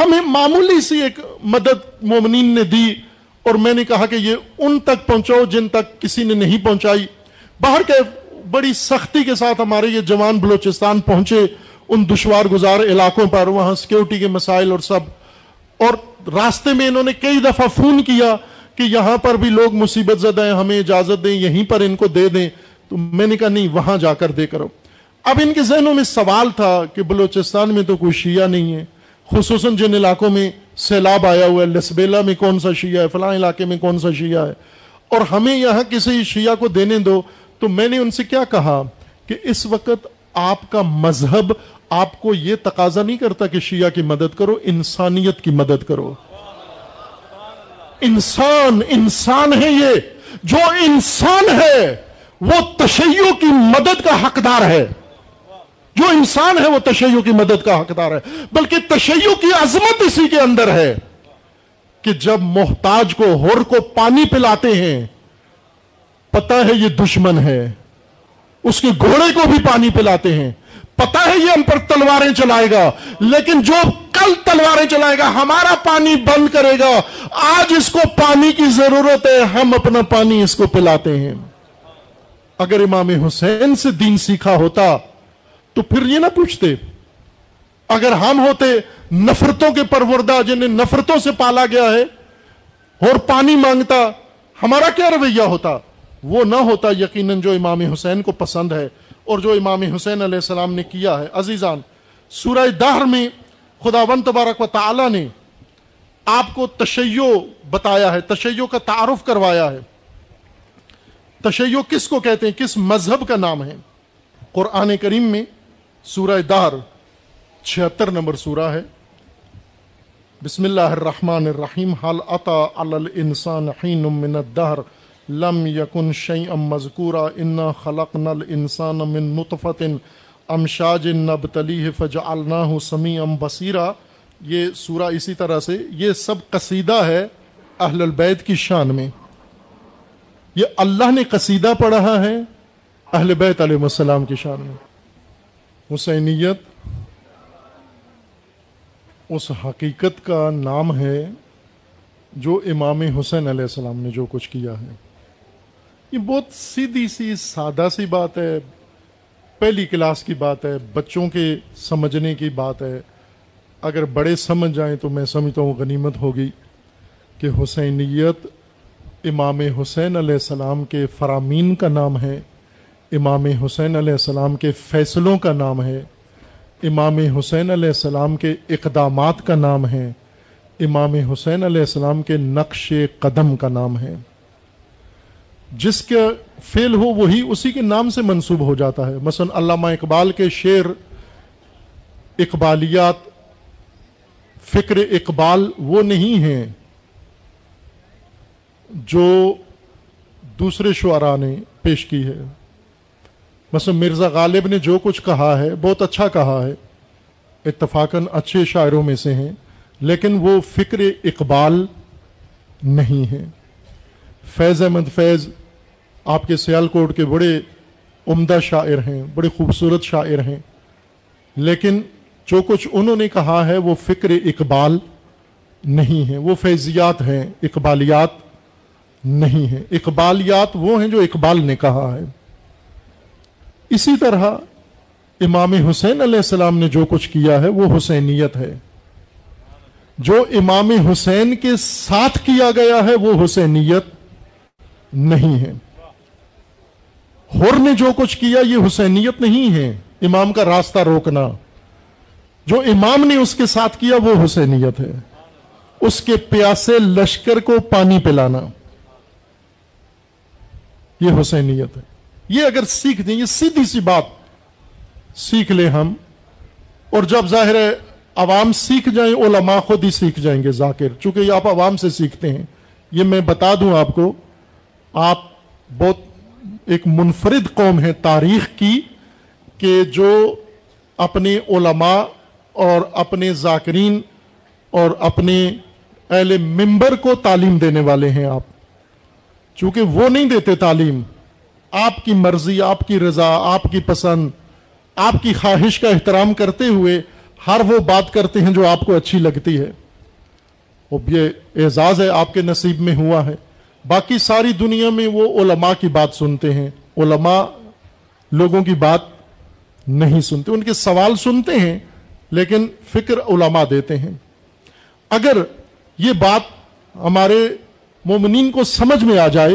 S1: ہمیں معمولی سی ایک مدد مومنین نے دی اور میں نے کہا کہ یہ ان تک پہنچو جن تک کسی نے نہیں پہنچائی۔ باہر کے بڑی سختی کے ساتھ ہمارے یہ جوان بلوچستان پہنچے، ان دشوار گزار علاقوں پر، وہاں سیکورٹی کے مسائل اور سب۔ اور راستے میں انہوں نے کئی دفعہ فون کیا کہ یہاں پر بھی لوگ مصیبت زدہ ہیں، ہمیں اجازت دیں، یہیں پر ان کو دے دیں۔ تو میں نے کہا، نہیں، وہاں جا کر دے کرو۔ اب ان کے ذہنوں میں سوال تھا کہ بلوچستان میں تو کوئی شیعہ نہیں ہے۔ خصوصاً جن علاقوں میں سیلاب آیا ہوا ہے، لسبیلا میں کون سا شیعہ ہے، فلاں علاقے میں کون سا شیعہ ہے؟ اور ہمیں یہاں کسی شیعہ کو دینے دو، تو میں نے ان سے کیا کہا کہ اس وقت آپ کا مذہب آپ کو یہ تقاضا نہیں کرتا کہ شیعہ کی مدد کرو، انسانیت کی مدد کرو۔ انسان انسان ہے یہ، جو انسان ہے، وہ تشیع کی مدد کا حقدار ہے۔ جو انسان ہے وہ تشیع کی مدد کا حقدار ہے، بلکہ تشیع کی عظمت اسی کے اندر ہے کہ جب محتاج کو ہور کو پانی پلاتے ہیں پتا ہے یہ دشمن ہے، اس کے گھوڑے کو بھی پانی پلاتے ہیں۔ پتا ہے یہ ہم پر تلواریں چلائے گا، لیکن جو کل تلواریں چلائے گا، ہمارا پانی بند کرے گا۔ آج اس کو پانی کی ضرورت ہے، ہم اپنا پانی اس کو پلاتے ہیں۔ اگر امام حسین سے دین سیکھا ہوتا تو پھر یہ نہ پوچھتے، اگر ہم ہوتے نفرتوں کے پروردہ جنہیں نفرتوں سے پالا گیا ہے اور پانی مانگتا، ہمارا کیا رویہ ہوتا؟ وہ نہ ہوتا یقیناً جو امام حسین کو پسند ہے اور جو امام حسین علیہ السلام نے کیا ہے۔ عزیزان، سورہ دہر میں خدا ون تبارک و تعالی نے آپ کو تشیع بتایا ہے، تشیع کا تعارف کروایا ہے۔ تشیع کس کو کہتے ہیں؟ کس مذہب کا نام ہے؟ قرآن کریم میں سورہ دار چھہتر نمبر سورہ ہے۔ بسم اللہ الرحمن الرحیم حال عطا الانسان حین من الدہر، لم یکن شیئا مذکورا، انا خلقنا الانسان من نطفت امشاج نبتلیہ فجعلناہ سمیعا بصیرا۔ یہ سورہ اسی طرح سے، یہ سب قصیدہ ہے اہل البیت کی شان میں۔ یہ اللہ نے قصیدہ پڑھا ہے اہل بیت علیہ السلام کی شان میں۔ حسینیت اس حقیقت کا نام ہے جو امام حسین علیہ السلام نے جو کچھ کیا ہے۔ یہ بہت سیدھی سی، سادہ سی بات ہے، پہلی کلاس کی بات ہے، بچوں کے سمجھنے کی بات ہے۔ اگر بڑے سمجھ جائیں تو میں سمجھتا ہوں غنیمت ہوگی کہ حسینیت امام حسین علیہ السلام کے فرامین کا نام ہے۔ امام حسین علیہ السلام کے فیصلوں کا نام ہے، امام حسین علیہ السلام کے اقدامات کا نام ہے، امام حسین علیہ السلام کے نقش قدم کا نام ہے۔ جس کا فیل ہو وہی اسی کے نام سے منسوب ہو جاتا ہے۔ مثلا علامہ اقبال کے شعر اقبالیات، فکر اقبال وہ نہیں ہیں جو دوسرے شعراء نے پیش کی ہے۔ مثلا مرزا غالب نے جو کچھ کہا ہے، بہت اچھا کہا ہے۔ اتفاقاً اچھے شاعروں میں سے ہیں، لیکن وہ فکر اقبال نہیں ہے۔ فیض احمد فیض آپ کے سیال کوٹ کے بڑے عمدہ شاعر ہیں، بڑے خوبصورت شاعر ہیں، لیکن جو کچھ انہوں نے کہا ہے وہ فکر اقبال نہیں ہے۔ وہ فیضیات ہیں، اقبالیات نہیں ہیں۔ اقبالیات وہ ہیں جو اقبال نے کہا ہے۔ اسی طرح امام حسین علیہ السلام نے جو کچھ کیا ہے وہ حسینیت ہے۔ جو امام حسین کے ساتھ کیا گیا ہے وہ حسینیت نہیں ہے۔ ہر نے جو کچھ کیا یہ حسینیت نہیں ہے۔ امام کا راستہ روکنا۔ جو امام نے اس کے ساتھ کیا وہ حسینیت ہے۔ اس کے پیاسے لشکر کو پانی پلانا۔ یہ حسینیت ہے۔ یہ اگر سیکھ دیں، یہ سیدھی سی بات سیکھ لیں ہم۔ اور جب ظاہر ہے عوام سیکھ جائیں، علماء خود ہی سیکھ جائیں گے ذاکر۔ چونکہ یہ آپ عوام سے سیکھتے ہیں۔ یہ میں بتا دوں آپ کو، آپ بہت ایک منفرد قوم ہے تاریخ کی، کہ جو اپنے علماء اور اپنے ذاکرین اور اپنے اہل ممبر کو تعلیم دینے والے ہیں آپ۔ چونکہ وہ نہیں دیتے تعلیم۔ آپ کی مرضی، آپ کی رضا، آپ کی پسند، آپ کی خواہش کا احترام کرتے ہوئے ہر وہ بات کرتے ہیں جو آپ کو اچھی لگتی ہے۔ اب یہ اعزاز ہے، آپ کے نصیب میں ہوا ہے۔ باقی ساری دنیا میں وہ علماء کی بات سنتے ہیں۔ علماء لوگوں کی بات نہیں سنتے۔ ان کے سوال سنتے ہیں، لیکن فکر علماء دیتے ہیں۔ اگر یہ بات ہمارے مومنین کو سمجھ میں آ جائے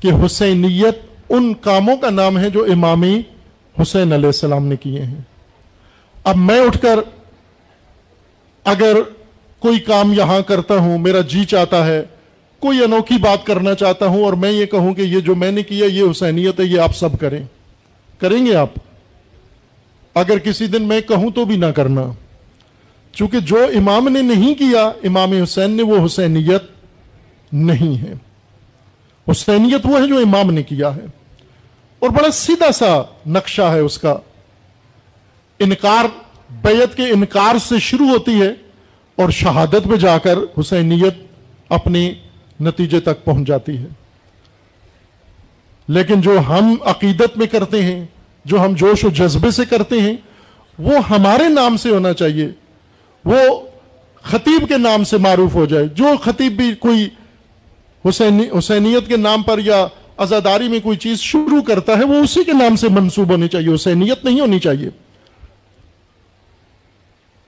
S1: کہ حسینیت ان کاموں کا نام ہے جو امامی حسین علیہ السلام نے کیے ہیں۔ اب میں اٹھ کر اگر کوئی کام یہاں کرتا ہوں، میرا جی چاہتا ہے، کوئی انوکھی بات کرنا چاہتا ہوں اور میں یہ کہوں کہ یہ جو میں نے کیا، یہ حسینیت ہے، یہ آپ سب کریں۔ کریں گے آپ؟ اگر کسی دن میں کہوں تو بھی نہ کرنا۔ چونکہ جو امام نے نہیں کیا، امام حسین نے، وہ حسینیت نہیں ہے۔ حسینیت وہ ہے جو امام نے کیا ہے۔ اور بڑا سیدھا سا نقشہ ہے اس کا۔ انکار، بیعت کے انکار سے شروع ہوتی ہے اور شہادت پہ جا کر حسینیت اپنے نتیجے تک پہنچ جاتی ہے۔ لیکن جو ہم عقیدت میں کرتے ہیں، جو ہم جوش و جذبے سے کرتے ہیں، وہ ہمارے نام سے ہونا چاہیے۔ وہ خطیب کے نام سے معروف ہو جائے۔ جو خطیب بھی کوئی حسینی، حسینیت کے نام پر یا ازاداری میں کوئی چیز شروع کرتا ہے، وہ اسی کے نام سے منسوب ہونی چاہیے، اسے نیت نہیں ہونی چاہیے۔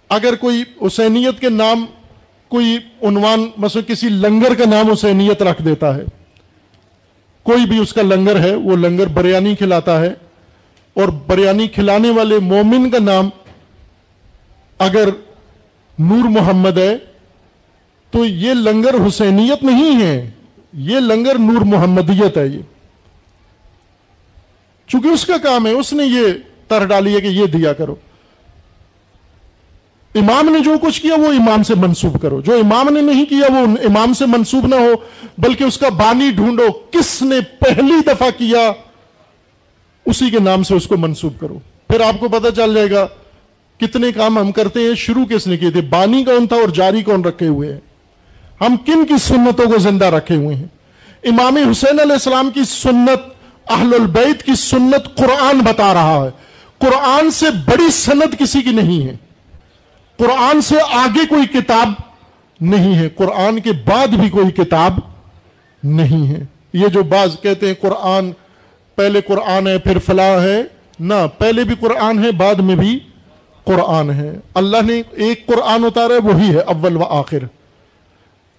S1: اگر کوئی حسینیت کے نام، کوئی عنوان، مثلا کسی لنگر کا نام حسینیت رکھ دیتا ہے۔ کوئی بھی اس کا لنگر ہے، وہ لنگر بریانی کھلاتا ہے۔ اور بریانی کھلانے والے مومن کا نام اگر نور محمد ہے، تو یہ لنگر حسینیت نہیں ہے۔ یہ لنگر نور محمدیت ہے یہ۔ چونکہ اس کا کام ہے، اس نے یہ تر ڈالی ہے کہ یہ دیا کرو۔ امام نے جو کچھ کیا، وہ امام سے منسوب کرو۔ جو امام نے نہیں کیا، وہ امام سے منسوب نہ ہو، بلکہ اس کا بانی ڈھونڈو۔ کس نے پہلی دفعہ کیا، اسی کے نام سے اس کو منسوب کرو۔ پھر آپ کو پتہ چل جائے گا کتنے کام ہم کرتے ہیں، شروع کس نے کیے تھے؟ بانی کون تھا اور جاری کون رکھے ہوئے ہیں؟ ہم کن کی سنتوں کو زندہ رکھے ہوئے ہیں؟ امام حسین علیہ السلام کی سنت، اہل البیت کی سنت قرآن بتا رہا ہے۔ قرآن سے بڑی سنت کسی کی نہیں ہے۔ قرآن سے آگے کوئی کتاب نہیں ہے۔ قرآن کے بعد بھی کوئی کتاب نہیں ہے۔ یہ جو بعض کہتے ہیں قرآن، پہلے قرآن ہے، پھر فلاں ہے۔ نہ، پہلے بھی قرآن ہے، بعد میں بھی قرآن ہے۔ اللہ نے ایک قرآن اتارا ہے وہی ہے، اول و آخر۔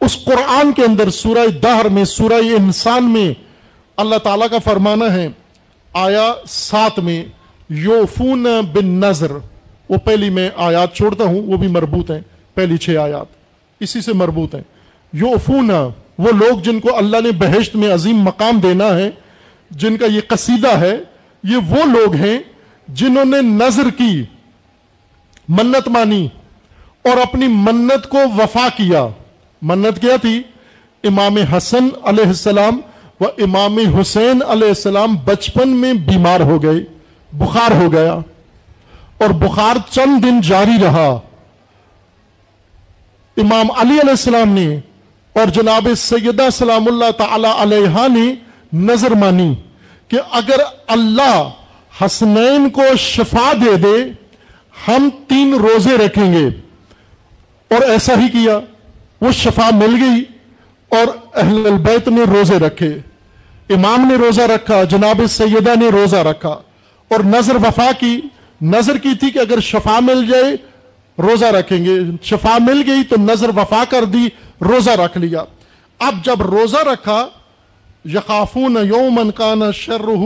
S1: اس قرآن کے اندر سورہ دہر میں، سورہ انسان میں اللہ تعالیٰ کا فرمانا ہے آیا سات میں، یوفون بن نظر وہ پہلی میں آیات چھوڑتا ہوں، وہ بھی مربوط ہیں، پہلی چھ آیات۔ اسی سے مربوط ہیں۔ یوفون، وہ لوگ جن کو اللہ نے بہشت میں عظیم مقام دینا ہے، جن کا یہ قصیدہ ہے، یہ وہ لوگ ہیں جنہوں نے نظر کی، منت مانی اور اپنی منت کو وفا کیا۔ منت کیا تھی؟ امام حسن علیہ السلام و امام حسین علیہ السلام بچپن میں بیمار ہو گئے، بخار ہو گیا اور بخار چند دن جاری رہا۔ امام علی علیہ السلام نے اور جناب سیدہ سلام اللہ تعالی علیہ نے نظر مانی کہ اگر اللہ حسنین کو شفا دے دے، ہم تین روزے رکھیں گے۔ اور ایسا ہی کیا۔ وہ شفا مل گئی اور اہل البیت نے روزے رکھے، امام نے روزہ رکھا، جناب سیدہ نے روزہ رکھا اور نظر وفا کی، نظر کی تھی کہ اگر شفا مل جائے، روزہ رکھیں گے۔ شفا مل گئی تو نظر وفا کر دی، روزہ رکھ لیا۔ اب جب روزہ رکھا یقافون یومن کان شرح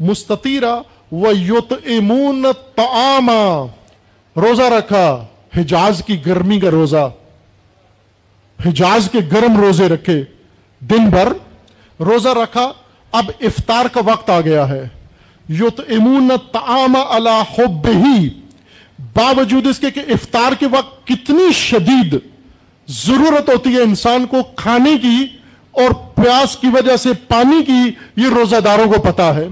S1: مستطیرہ و یوت امون روزہ رکھا، حجاز کی گرمی کا روزہ۔ حجاز کے گرم روزے رکھے۔ دن بھر روزہ رکھا، اب افطار کا وقت آ گیا ہے۔ یوت امون تعام اللہ ہی باوجود اس کے کہ افطار کے وقت کتنی شدید ضرورت ہوتی ہے انسان کو کھانے کی اور پیاس کی وجہ سے پانی کی، یہ روزہ داروں کو پتا ہے۔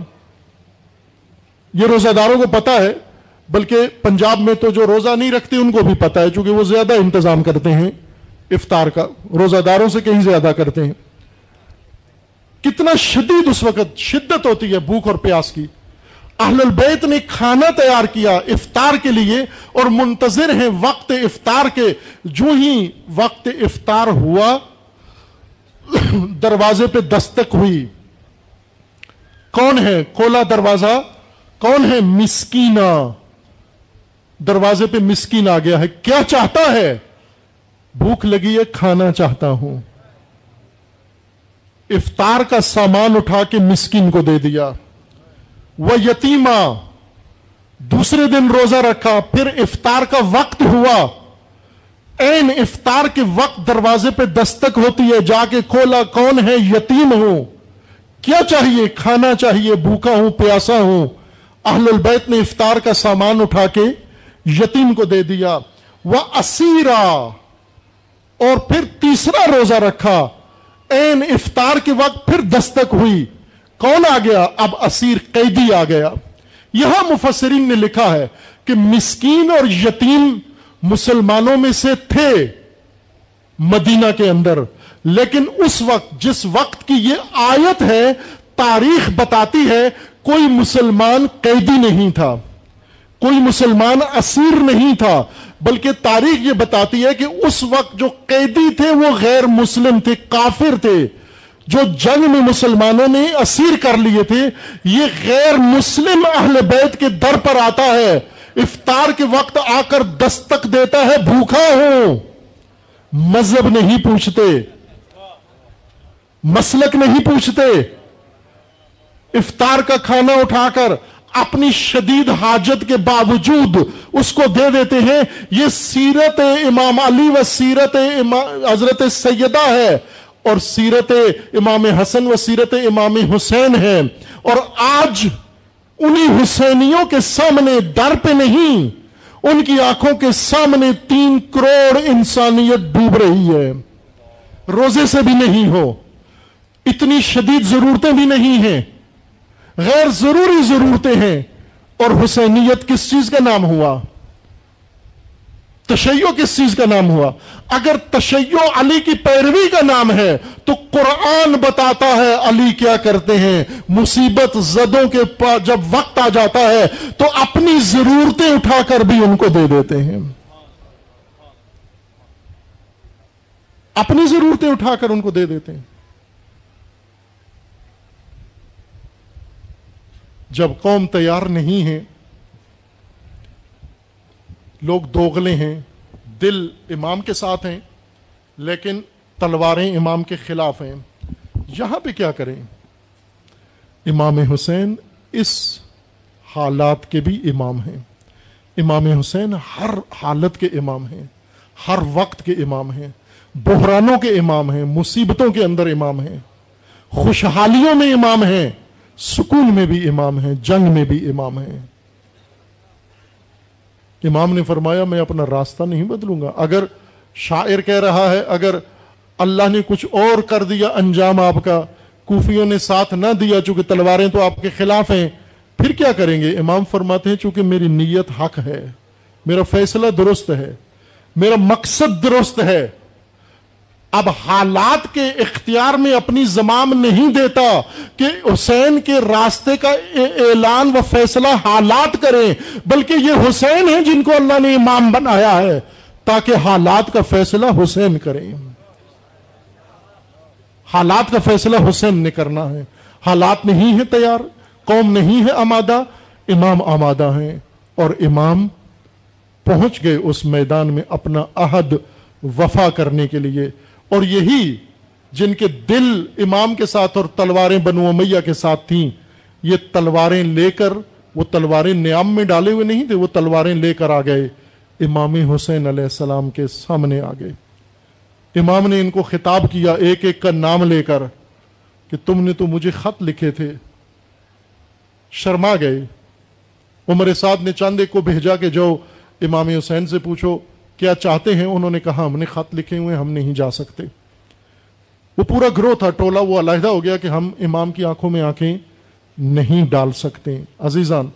S1: یہ روزہ داروں کو پتا ہے، بلکہ پنجاب میں تو جو روزہ نہیں رکھتے ان کو بھی پتا ہے، چونکہ وہ زیادہ انتظام کرتے ہیں۔ افطار کا روزہ داروں سے کہیں زیادہ کرتے ہیں۔ کتنا شدید اس وقت شدت ہوتی ہے بھوک اور پیاس کی۔ اہل البیت نے کھانا تیار کیا افطار کے لیے اور منتظر ہیں وقت افطار کے۔ جو ہی وقت افطار ہوا، دروازے پہ دستک ہوئی۔ کون ہے کھولا دروازہ؟ کون ہے مسکینہ؟ دروازے پہ مسکین آ گیا ہے۔ کیا چاہتا ہے؟ بھوک لگی ہے، کھانا چاہتا ہوں۔ افطار کا سامان اٹھا کے مسکین کو دے دیا۔ وہ یتیمہ، دوسرے دن روزہ رکھا، پھر افطار کا وقت ہوا۔ این افطار کے وقت دروازے پہ دستک ہوتی ہے، جا کے کھولا، کون ہے؟ یتیم ہوں۔ کیا چاہیے؟ کھانا چاہیے، بھوکا ہوں، پیاسا ہوں۔ اہل البیت نے افطار کا سامان اٹھا کے یتیم کو دے دیا۔ وہ اسیرا اور پھر تیسرا روزہ رکھا۔ این افطار کے وقت پھر دستک ہوئی۔ کون آ گیا؟ اب اسیر قیدی آ گیا۔ یہاں مفسرین نے لکھا ہے کہ مسکین اور یتیم مسلمانوں میں سے تھے مدینہ کے اندر۔ لیکن اس وقت، جس وقت کی یہ آیت ہے، تاریخ بتاتی ہے، کوئی مسلمان قیدی نہیں تھا۔ کوئی مسلمان اسیر نہیں تھا۔ بلکہ تاریخ یہ بتاتی ہے کہ اس وقت جو قیدی تھے وہ غیر مسلم تھے، کافر تھے، جو جنگ میں مسلمانوں نے اسیر کر لیے تھے، یہ غیر مسلم اہل بیت کے در پر آتا ہے۔ افطار کے وقت آ کر دستک دیتا ہے بھوکا ہوں۔ مذہب نہیں پوچھتے۔ مسلک نہیں پوچھتے۔ افطار کا کھانا اٹھا کر اپنی شدید حاجت کے باوجود اس کو دے دیتے ہیں۔ یہ سیرت امام علی و سیرت حضرت سیدہ ہے اور سیرت امام حسن و سیرت امام حسین ہے۔ اور آج انہی حسینیوں کے سامنے در پہ نہیں، ان کی آنکھوں کے سامنے تین کروڑ انسانیت ڈوب رہی ہے۔ روزے سے بھی نہیں ہو، اتنی شدید ضرورتیں بھی نہیں ہیں۔ غیر ضروری ضرورتیں ہیں۔ اور حسینیت کس چیز کا نام ہوا؟ تشیع کس چیز کا نام ہوا؟ اگر تشیع علی کی پیروی کا نام ہے، تو قرآن بتاتا ہے علی کیا کرتے ہیں۔ مصیبت زدوں کے جب وقت آ جاتا ہے، تو اپنی ضرورتیں اٹھا کر بھی ان کو دے دیتے ہیں۔ اپنی ضرورتیں اٹھا کر ان کو دے دیتے ہیں۔ جب قوم تیار نہیں ہے لوگ دوغلے ہیں، دل امام کے ساتھ ہیں، لیکن تلواریں امام کے خلاف ہیں۔ یہاں پہ کیا کریں؟ امام حسین اس حالات کے بھی امام ہیں۔ امام حسین ہر حالت کے امام ہیں، ہر وقت کے امام ہیں، بحرانوں کے امام ہیں، مصیبتوں کے اندر امام ہیں، خوشحالیوں میں امام ہیں۔ سکون میں بھی امام ہیں، جنگ میں بھی امام ہیں۔ امام نے فرمایا، میں اپنا راستہ نہیں بدلوں گا۔ اگر شاعر کہہ رہا ہے، اگر اللہ نے کچھ اور کر دیا انجام آپ کا، کوفیوں نے ساتھ نہ دیا، چونکہ تلواریں تو آپ کے خلاف ہیں، پھر کیا کریں گے؟ امام فرماتے ہیں، چونکہ میری نیت حق ہے، میرا فیصلہ درست ہے، میرا مقصد درست ہے۔ اب حالات کے اختیار میں اپنی زمام نہیں دیتا کہ حسین کے راستے کا اعلان و فیصلہ حالات کریں، بلکہ یہ حسین ہیں جن کو اللہ نے امام بنایا ہے، تاکہ حالات کا فیصلہ حسین کریں۔ حالات کا فیصلہ حسین نے کرنا ہے۔ حالات نہیں ہے تیار، قوم نہیں ہے آمادہ، امام آمادہ ہیں۔ اور امام پہنچ گئے اس میدان میں اپنا عہد وفا کرنے کے لیے۔ اور یہی جن کے دل امام کے ساتھ اور تلواریں بنو امیہ کے ساتھ تھیں، یہ تلواریں لے کر، وہ تلواریں نیام میں ڈالے ہوئے نہیں تھے، وہ تلواریں لے کر آ گئے۔ امام حسین علیہ السلام کے سامنے آ گئے۔ امام نے ان کو خطاب کیا ایک ایک کا نام لے کر کہ تم نے تو مجھے خط لکھے تھے۔ شرما گئے۔ عمر سعد نے چاندے کو بھیجا کہ جو امام حسین سے پوچھو۔ کیا چاہتے ہیں؟ انہوں نے کہا، ہم نے خط لکھے ہوئے ہم نہیں جا سکتے۔ وہ پورا گروہ تھا، ٹولا وہ علیحدہ ہو گیا کہ ہم امام کی آنکھوں میں آنکھیں نہیں ڈال سکتے۔ عزیزان،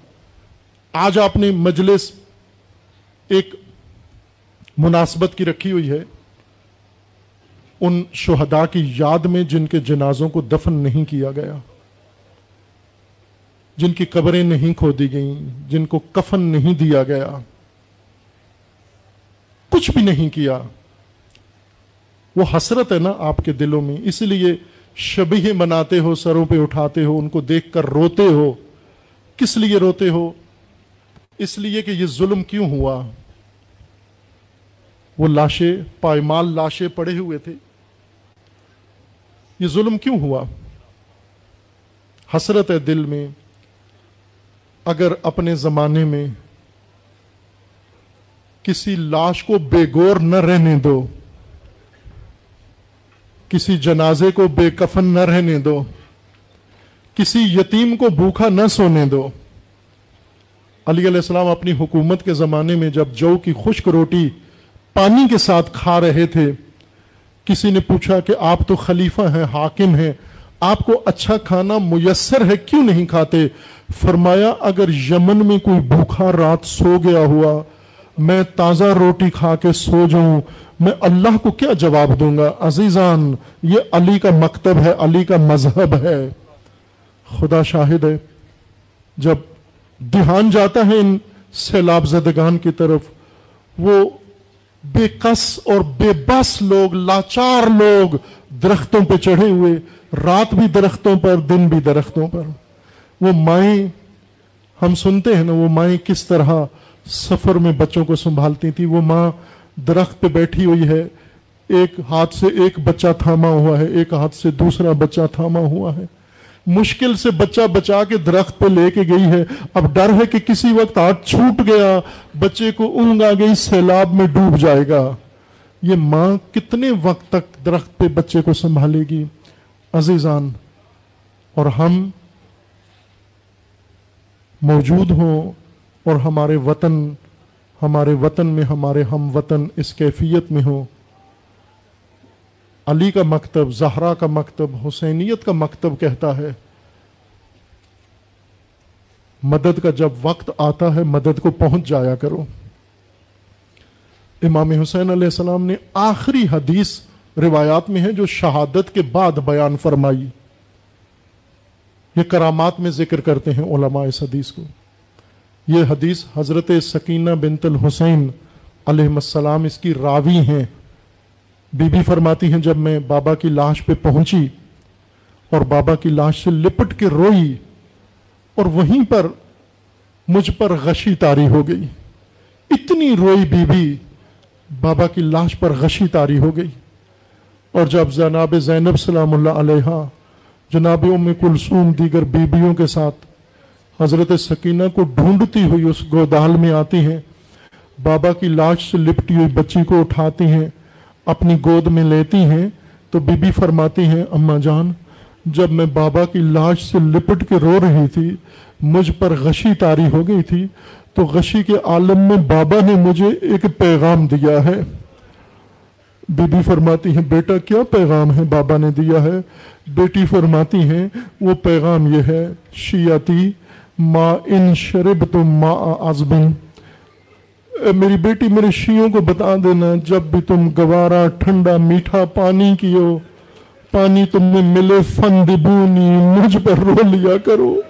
S1: آج آپ نے مجلس ایک مناسبت کی رکھی ہوئی ہے۔ ان شہداء کی یاد میں جن کے جنازوں کو دفن نہیں کیا گیا، جن کی قبریں نہیں کھودی گئیں، جن کو کفن نہیں دیا گیا کچھ بھی نہیں کیا۔ وہ حسرت ہے نا آپ کے دلوں میں۔ اس لیے شبیہ مناتے ہو، سروں پہ اٹھاتے ہو، ان کو دیکھ کر روتے ہو۔ کس لیے روتے ہو؟ اس لیے کہ یہ ظلم کیوں ہوا؟ وہ لاشیں، پائمال لاشیں پڑے ہوئے تھے۔ یہ ظلم کیوں ہوا؟ حسرت ہے دل میں۔ اگر اپنے زمانے میں کسی لاش کو بے گور نہ رہنے دو۔ کسی جنازے کو بے کفن نہ رہنے دو۔ کسی یتیم کو بھوکا نہ سونے دو۔ علی علیہ السلام اپنی حکومت کے زمانے میں جب جو کی خشک روٹی پانی کے ساتھ کھا رہے تھے، کسی نے پوچھا کہ آپ تو خلیفہ ہیں، حاکم ہیں، آپ کو اچھا کھانا میسر ہے، کیوں نہیں کھاتے؟ فرمایا، اگر یمن میں کوئی بھوکا رات سو گیا ہوا میں تازہ روٹی کھا کے سو جاؤں، میں اللہ کو کیا جواب دوں گا؟ عزیزان، یہ علی کا مکتب ہے، علی کا مذہب ہے۔ خدا شاہد ہے، جب دھیان جاتا ہے ان سیلاب زدگان کی طرف، وہ بے قص اور بے بس لوگ، لاچار لوگ درختوں پہ چڑھے ہوئے، رات بھی درختوں پر، دن بھی درختوں پر۔ وہ مائیں، ہم سنتے ہیں نا، وہ مائیں کس طرح سفر میں بچوں کو سنبھالتی تھی، وہ ماں درخت پہ بیٹھی ہوئی ہے۔ ایک ہاتھ سے ایک بچہ تھاما ہوا ہے، ایک ہاتھ سے دوسرا بچہ تھاما ہوا ہے۔ مشکل سے بچہ بچا کے درخت پہ لے کے گئی ہے۔ اب ڈر ہے کہ کسی وقت ہاتھ چھوٹ گیا، بچے کو اونگ آ گئی، سیلاب میں ڈوب جائے گا۔ یہ ماں کتنے وقت تک درخت پہ بچے کو سنبھالے گی؟ عزیزان، اور ہم موجود ہوں اور ہمارے وطن ہمارے وطن میں ہمارے ہم وطن اس کیفیت میں ہوں۔ علی کا مکتب، زہرا کا مکتب، حسینیت کا مکتب کہتا ہے۔ مدد کا جب وقت آتا ہے، مدد کو پہنچ جایا کرو۔ امام حسین علیہ السلام نے آخری حدیث روایات میں ہے جو شہادت کے بعد بیان فرمائی۔ یہ کرامات میں ذکر کرتے ہیں علماء اس حدیث کو۔ یہ حدیث حضرت سکینہ بنت الحسین علیہ السلام اس کی راوی ہیں۔ بی بی فرماتی ہیں، جب میں بابا کی لاش پہ پہنچی اور بابا کی لاش سے لپٹ کے روئی اور وہیں پر مجھ پر غشی تاری ہو گئی۔ اتنی روئی بی بی بابا کی لاش پر غشی تاری ہو گئی۔ اور جب جناب زینب سلام اللہ علیہ جناب ام کلسوم دیگر بیبیوں کے ساتھ حضرت سکینہ کو ڈھونڈتی ہوئی اس گودال میں آتی ہیں۔ بابا کی لاش سے لپٹی ہوئی بچی کو اٹھاتی ہیں، اپنی گود میں لیتی ہیں۔ تو بی بی فرماتی ہیں اما جان، جب میں بابا کی لاش سے لپٹ کے رو رہی تھی، مجھ پر غشی تاری ہو گئی تھی، تو غشی کے عالم میں بابا نے مجھے ایک پیغام دیا ہے۔ بی بی فرماتی ہیں، بیٹا، کیا پیغام ہے؟ بابا نے دیا ہے۔ بیٹی فرماتی ہیں، وہ پیغام یہ ہے، شیعتی ما ان شرب تم ما آزبن میری بیٹی، میرے شیوں کو بتا دینا، جب بھی تم گوارا، ٹھنڈا، میٹھا پانی کی ہو پانی تم میں ملے فن دبونی، مجھ پر رو لیا کرو۔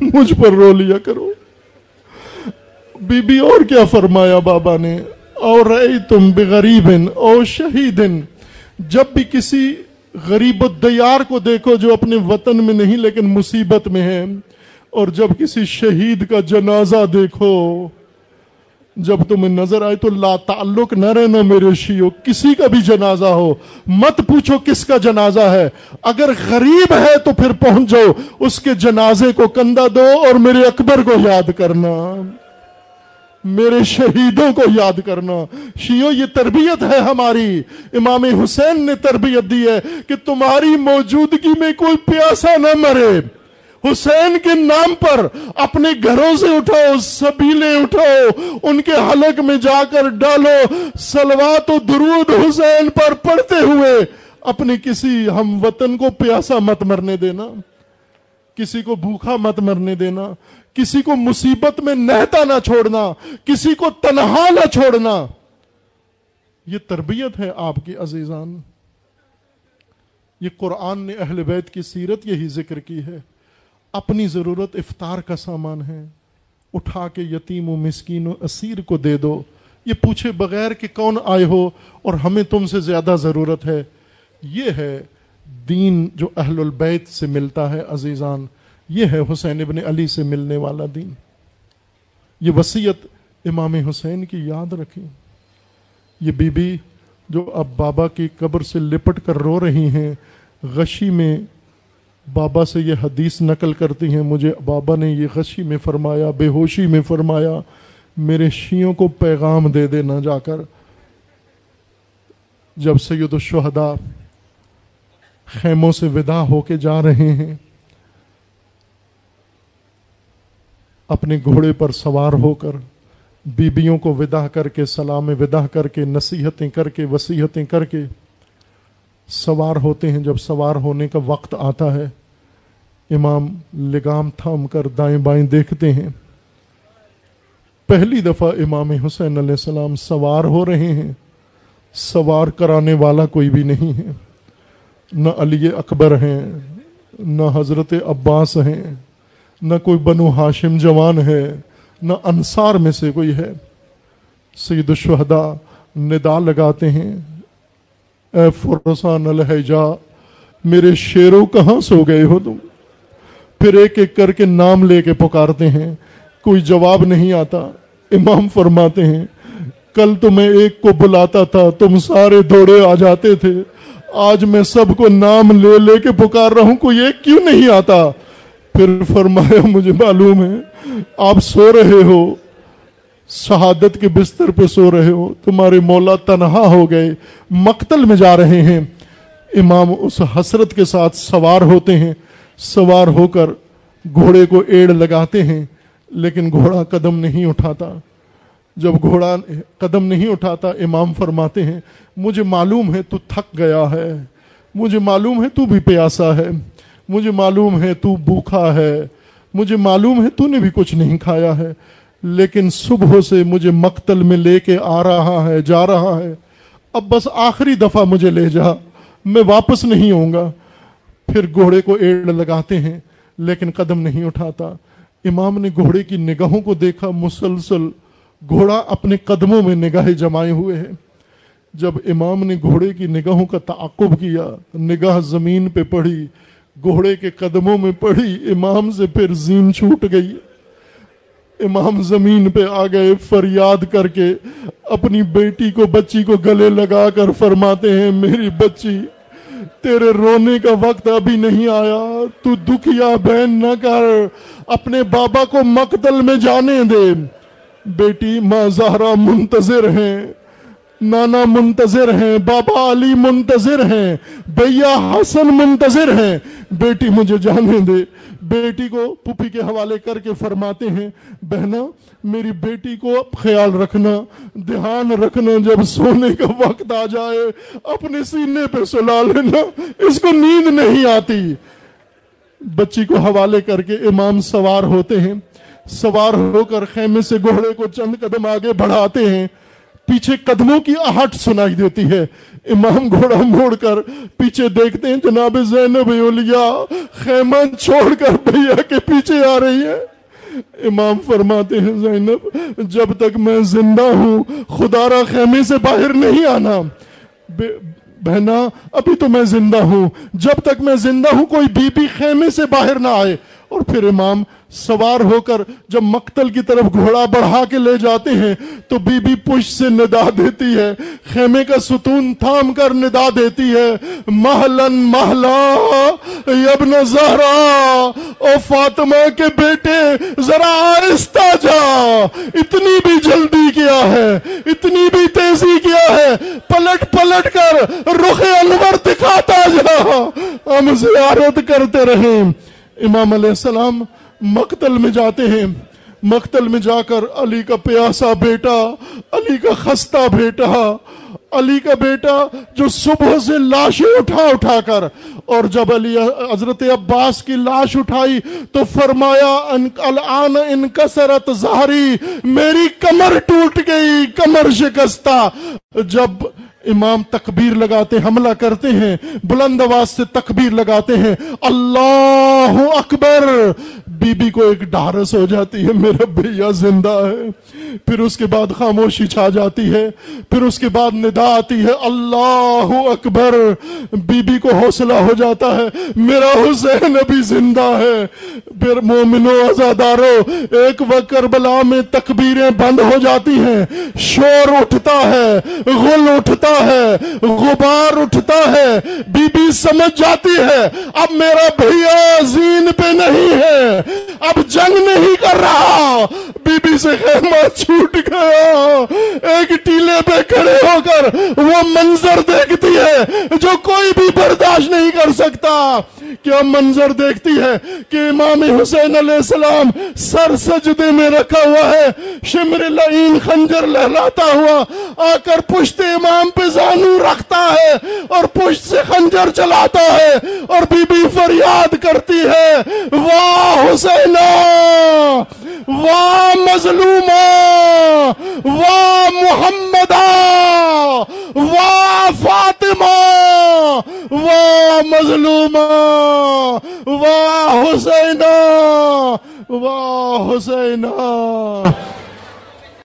S1: مجھ پر رو لیا کرو۔ بی بی اور کیا فرمایا بابا نے؟ اور رئی تم بغریب او شہید جب بھی کسی غریب الدیار کو دیکھو جو اپنے وطن میں نہیں لیکن مصیبت میں ہے۔ اور جب کسی شہید کا جنازہ دیکھو، جب تمہیں نظر آئے تو لا تعلق نہ رہنا میرے شیو کسی کا بھی جنازہ ہو۔ مت پوچھو کس کا جنازہ ہے۔ اگر غریب ہے تو پھر پہنچ جاؤ، اس کے جنازے کو کندھا دو اور میرے اکبر کو یاد کرنا۔ میرے شہیدوں کو یاد کرنا۔ شیو یہ تربیت ہے ہماری۔ امام حسین نے تربیت دی ہے کہ تمہاری موجودگی میں کوئی پیاسا نہ مرے۔ حسین کے نام پر اپنے گھروں سے اٹھاؤ، سبیلے اٹھاؤ، ان کے حلق میں جا کر ڈالو۔ سلوات و درود حسین پر پڑھتے ہوئے اپنے کسی ہم وطن کو پیاسا مت مرنے دینا۔ کسی کو بھوکا مت مرنے دینا، کسی کو مصیبت میں نہتا نہ چھوڑنا، کسی کو تنہا نہ چھوڑنا۔ یہ تربیت ہے آپ کی عزیزان۔ یہ قرآن نے اہل بیت کی سیرت یہی ذکر کی ہے۔ اپنی ضرورت افطار کا سامان ہے۔ اٹھا کے یتیم و مسکین و اسیر کو دے دو۔ یہ پوچھے بغیر کہ کون آئے ہو اور ہمیں تم سے زیادہ ضرورت ہے۔ یہ ہے دین جو اہل البیت سے ملتا ہے عزیزان، یہ ہے حسین ابن علی سے ملنے والا دین۔ یہ وسیعت امام حسین کی یاد رکھیں۔ یہ بی بی جو اب بابا کی قبر سے لپٹ کر رو رہی ہیں، غشی میں بابا سے یہ حدیث نقل کرتی ہیں۔ مجھے بابا نے یہ غشی میں فرمایا، بے ہوشی میں فرمایا، میرے شیوں کو پیغام دے دے نہ جا کر۔ جب سید الشہداء خیموں سے ودا ہو کے جا رہے ہیں۔ اپنے گھوڑے پر سوار ہو کر بیبیوں کو ودا کر کے، سلام ودا کر کے، نصیحتیں کر کے وسیحتیں کر کے سوار ہوتے ہیں۔ جب سوار ہونے کا وقت آتا ہے، امام لگام تھام کر دائیں بائیں دیکھتے ہیں۔ پہلی دفعہ امام حسین علیہ السلام سوار ہو رہے ہیں۔ سوار کرانے والا کوئی بھی نہیں ہے۔ نہ علی اکبر ہیں، نہ حضرت عباس ہیں، نہ کوئی بنو ہاشم جوان ہے، نہ انصار میں سے کوئی ہے۔ سید الشہداء ندا لگاتے ہیں، اے فرسان الحجا میرے شیروں کہاں سو گئے ہو تم؟ پھر ایک ایک کر کے نام لے کے پکارتے ہیں، کوئی جواب نہیں آتا۔ امام فرماتے ہیں، کل تو میں ایک کو بلاتا تھا، تم سارے دوڑے آ جاتے تھے۔ آج میں سب کو نام لے لے کے پکار رہا ہوں، کوئی ایک کیوں نہیں آتا؟ پھر فرمایا، مجھے معلوم ہے، آپ سو رہے ہو، شہادت کے بستر پہ سو رہے ہو، تمہارے مولا تنہا ہو گئے، مقتل میں جا رہے ہیں۔ امام اس حسرت کے ساتھ سوار ہوتے ہیں، سوار ہو کر گھوڑے کو ایڑ لگاتے ہیں، لیکن گھوڑا قدم نہیں اٹھاتا۔ جب گھوڑا قدم نہیں اٹھاتا، امام فرماتے ہیں، مجھے معلوم ہے تو تھک گیا ہے، مجھے معلوم ہے تو بھی پیاسا ہے، مجھے معلوم ہے تو بھوکھا ہے، مجھے معلوم ہے تو نے بھی کچھ نہیں کھایا ہے، لیکن صبح سے مجھے مقتل میں لے کے آ رہا ہے، جا رہا ہے۔ اب بس آخری دفعہ مجھے لے جا، میں واپس نہیں ہوں گا۔ پھر گھوڑے کو ایڑ لگاتے ہیں، لیکن قدم نہیں اٹھاتا۔ امام نے گھوڑے کی نگاہوں کو دیکھا، مسلسل گھوڑا اپنے قدموں میں نگاہیں جمائے ہوئے ہیں۔ جب امام نے گھوڑے کی نگاہوں کا تعقب کیا، نگاہ زمین پہ پڑی، گھوڑے کے قدموں میں پڑی، امام سے پھر زین چھوٹ گئی۔ امام زمین پہ آ گئے، فریاد کر کے اپنی بیٹی کو، بچی کو گلے لگا کر فرماتے ہیں، میری بچی، تیرے رونے کا وقت ابھی نہیں آیا۔ تو دکھیا بہن نہ کر، اپنے بابا کو مقتل میں جانے دے۔ بیٹی ماں زہرا منتظر ہیں، نانا منتظر ہیں، بابا علی منتظر ہیں، بھیا حسن منتظر ہیں۔ بیٹی مجھے جانے دے۔ بیٹی کو پپی کے حوالے کر کے فرماتے ہیں بہنا میری بیٹی کو خیال رکھنا، دھیان رکھنا، جب سونے کا وقت آ جائے، اپنے سینے پہ سلا لینا، اس کو نیند نہیں آتی۔ بچی کو حوالے کر کے امام سوار ہوتے ہیں۔ سوار ہو کر خیمے سے گھوڑے کو چند قدم آگے بڑھاتے ہیں۔ پیچھے قدموں کی آہٹ سنائی دیتی ہے۔ امام گھوڑا موڑ کر پیچھے دیکھتے ہیں۔ جناب زینب اولیاء خیمہ چھوڑ کر بھیا کے پیچھے آ رہی ہے امام فرماتے ہیں، زینب، جب تک میں زندہ ہوں، خدا را خیمے سے باہر نہیں آنا۔ بہنا ابھی تو میں زندہ ہوں۔ جب تک میں زندہ ہوں، کوئی بی بی خیمے سے باہر نہ آئے۔ اور پھر امام سوار ہو کر جب مقتل کی طرف گھوڑا بڑھا کے لے جاتے ہیں، تو بی بی پش سے ندا دیتی ہے۔ خیمے کا ستون تھام کر ندا دیتی ہے۔ محلن محلا ابن زہرا، او فاطمہ کے بیٹے، ذرا آہستہ جا۔ اتنی بھی جلدی کیا ہے، اتنی بھی تیزی کیا ہے۔ پلٹ پلٹ کر رخ انور دکھاتا جا۔ ہم زیارت کرتے رہیں۔ امام علیہ السلام مقتل میں جاتے ہیں۔ مقتل میں جا کر علی کا پیاسا بیٹا، علی کا خستہ بیٹا، علی کا بیٹا جو صبح سے لاشیں اٹھا اٹھا کر، اور جب علی، حضرت عباس کی لاش اٹھائی تو فرمایا الان ان کسرت میری کمر ٹوٹ گئی، کمر شکستہ۔ جب امام تکبیر لگاتے حملہ کرتے ہیں، بلند آواز سے تکبیر لگاتے ہیں، اللہ اکبر! بی بی کو ایک ڈھارس ہو جاتی ہے، میرا بھیا زندہ ہے۔ پھر اس کے بعد خاموشی چھا جاتی ہے، پھر اس کے بعد ندا آتی ہے، اللہ اکبر! بی بی کو حوصلہ ہو جاتا ہے، میرا حسین ابھی زندہ ہے۔ پھر مومنو ازادارو ایک وقت کربلا میں تکبیریں بند ہو جاتی ہیں، شور اٹھتا ہے، غل اٹھتا ہے، غبار اٹھتا ہے بی بی سمجھ جاتی ہے، اب میرا بھیا زین پہ نہیں ہے، اب جنگ نہیں کر رہا۔ بی بی سے خیمہ چھوٹ گیا۔ ایک ٹیلے پہ کھڑے ہو کر وہ منظر دیکھتی ہے جو کوئی بھی برداشت نہیں کر سکتا۔ کیا منظر دیکھتی ہے کہ امام حسین علیہ السلام سر سجدے میں رکھا ہوا ہے، شمر لعین خنجر لہلاتا ہوا، آ کر پشت امام پہ زانو رکھتا ہے اور پشت سے خنجر چلاتا ہے اور بی بی فریاد کرتی ہے، واہ حسین واہ مظلوم واہ محمد واہ فاطمہ، واہ مظلوم واہ حسین واہ حسین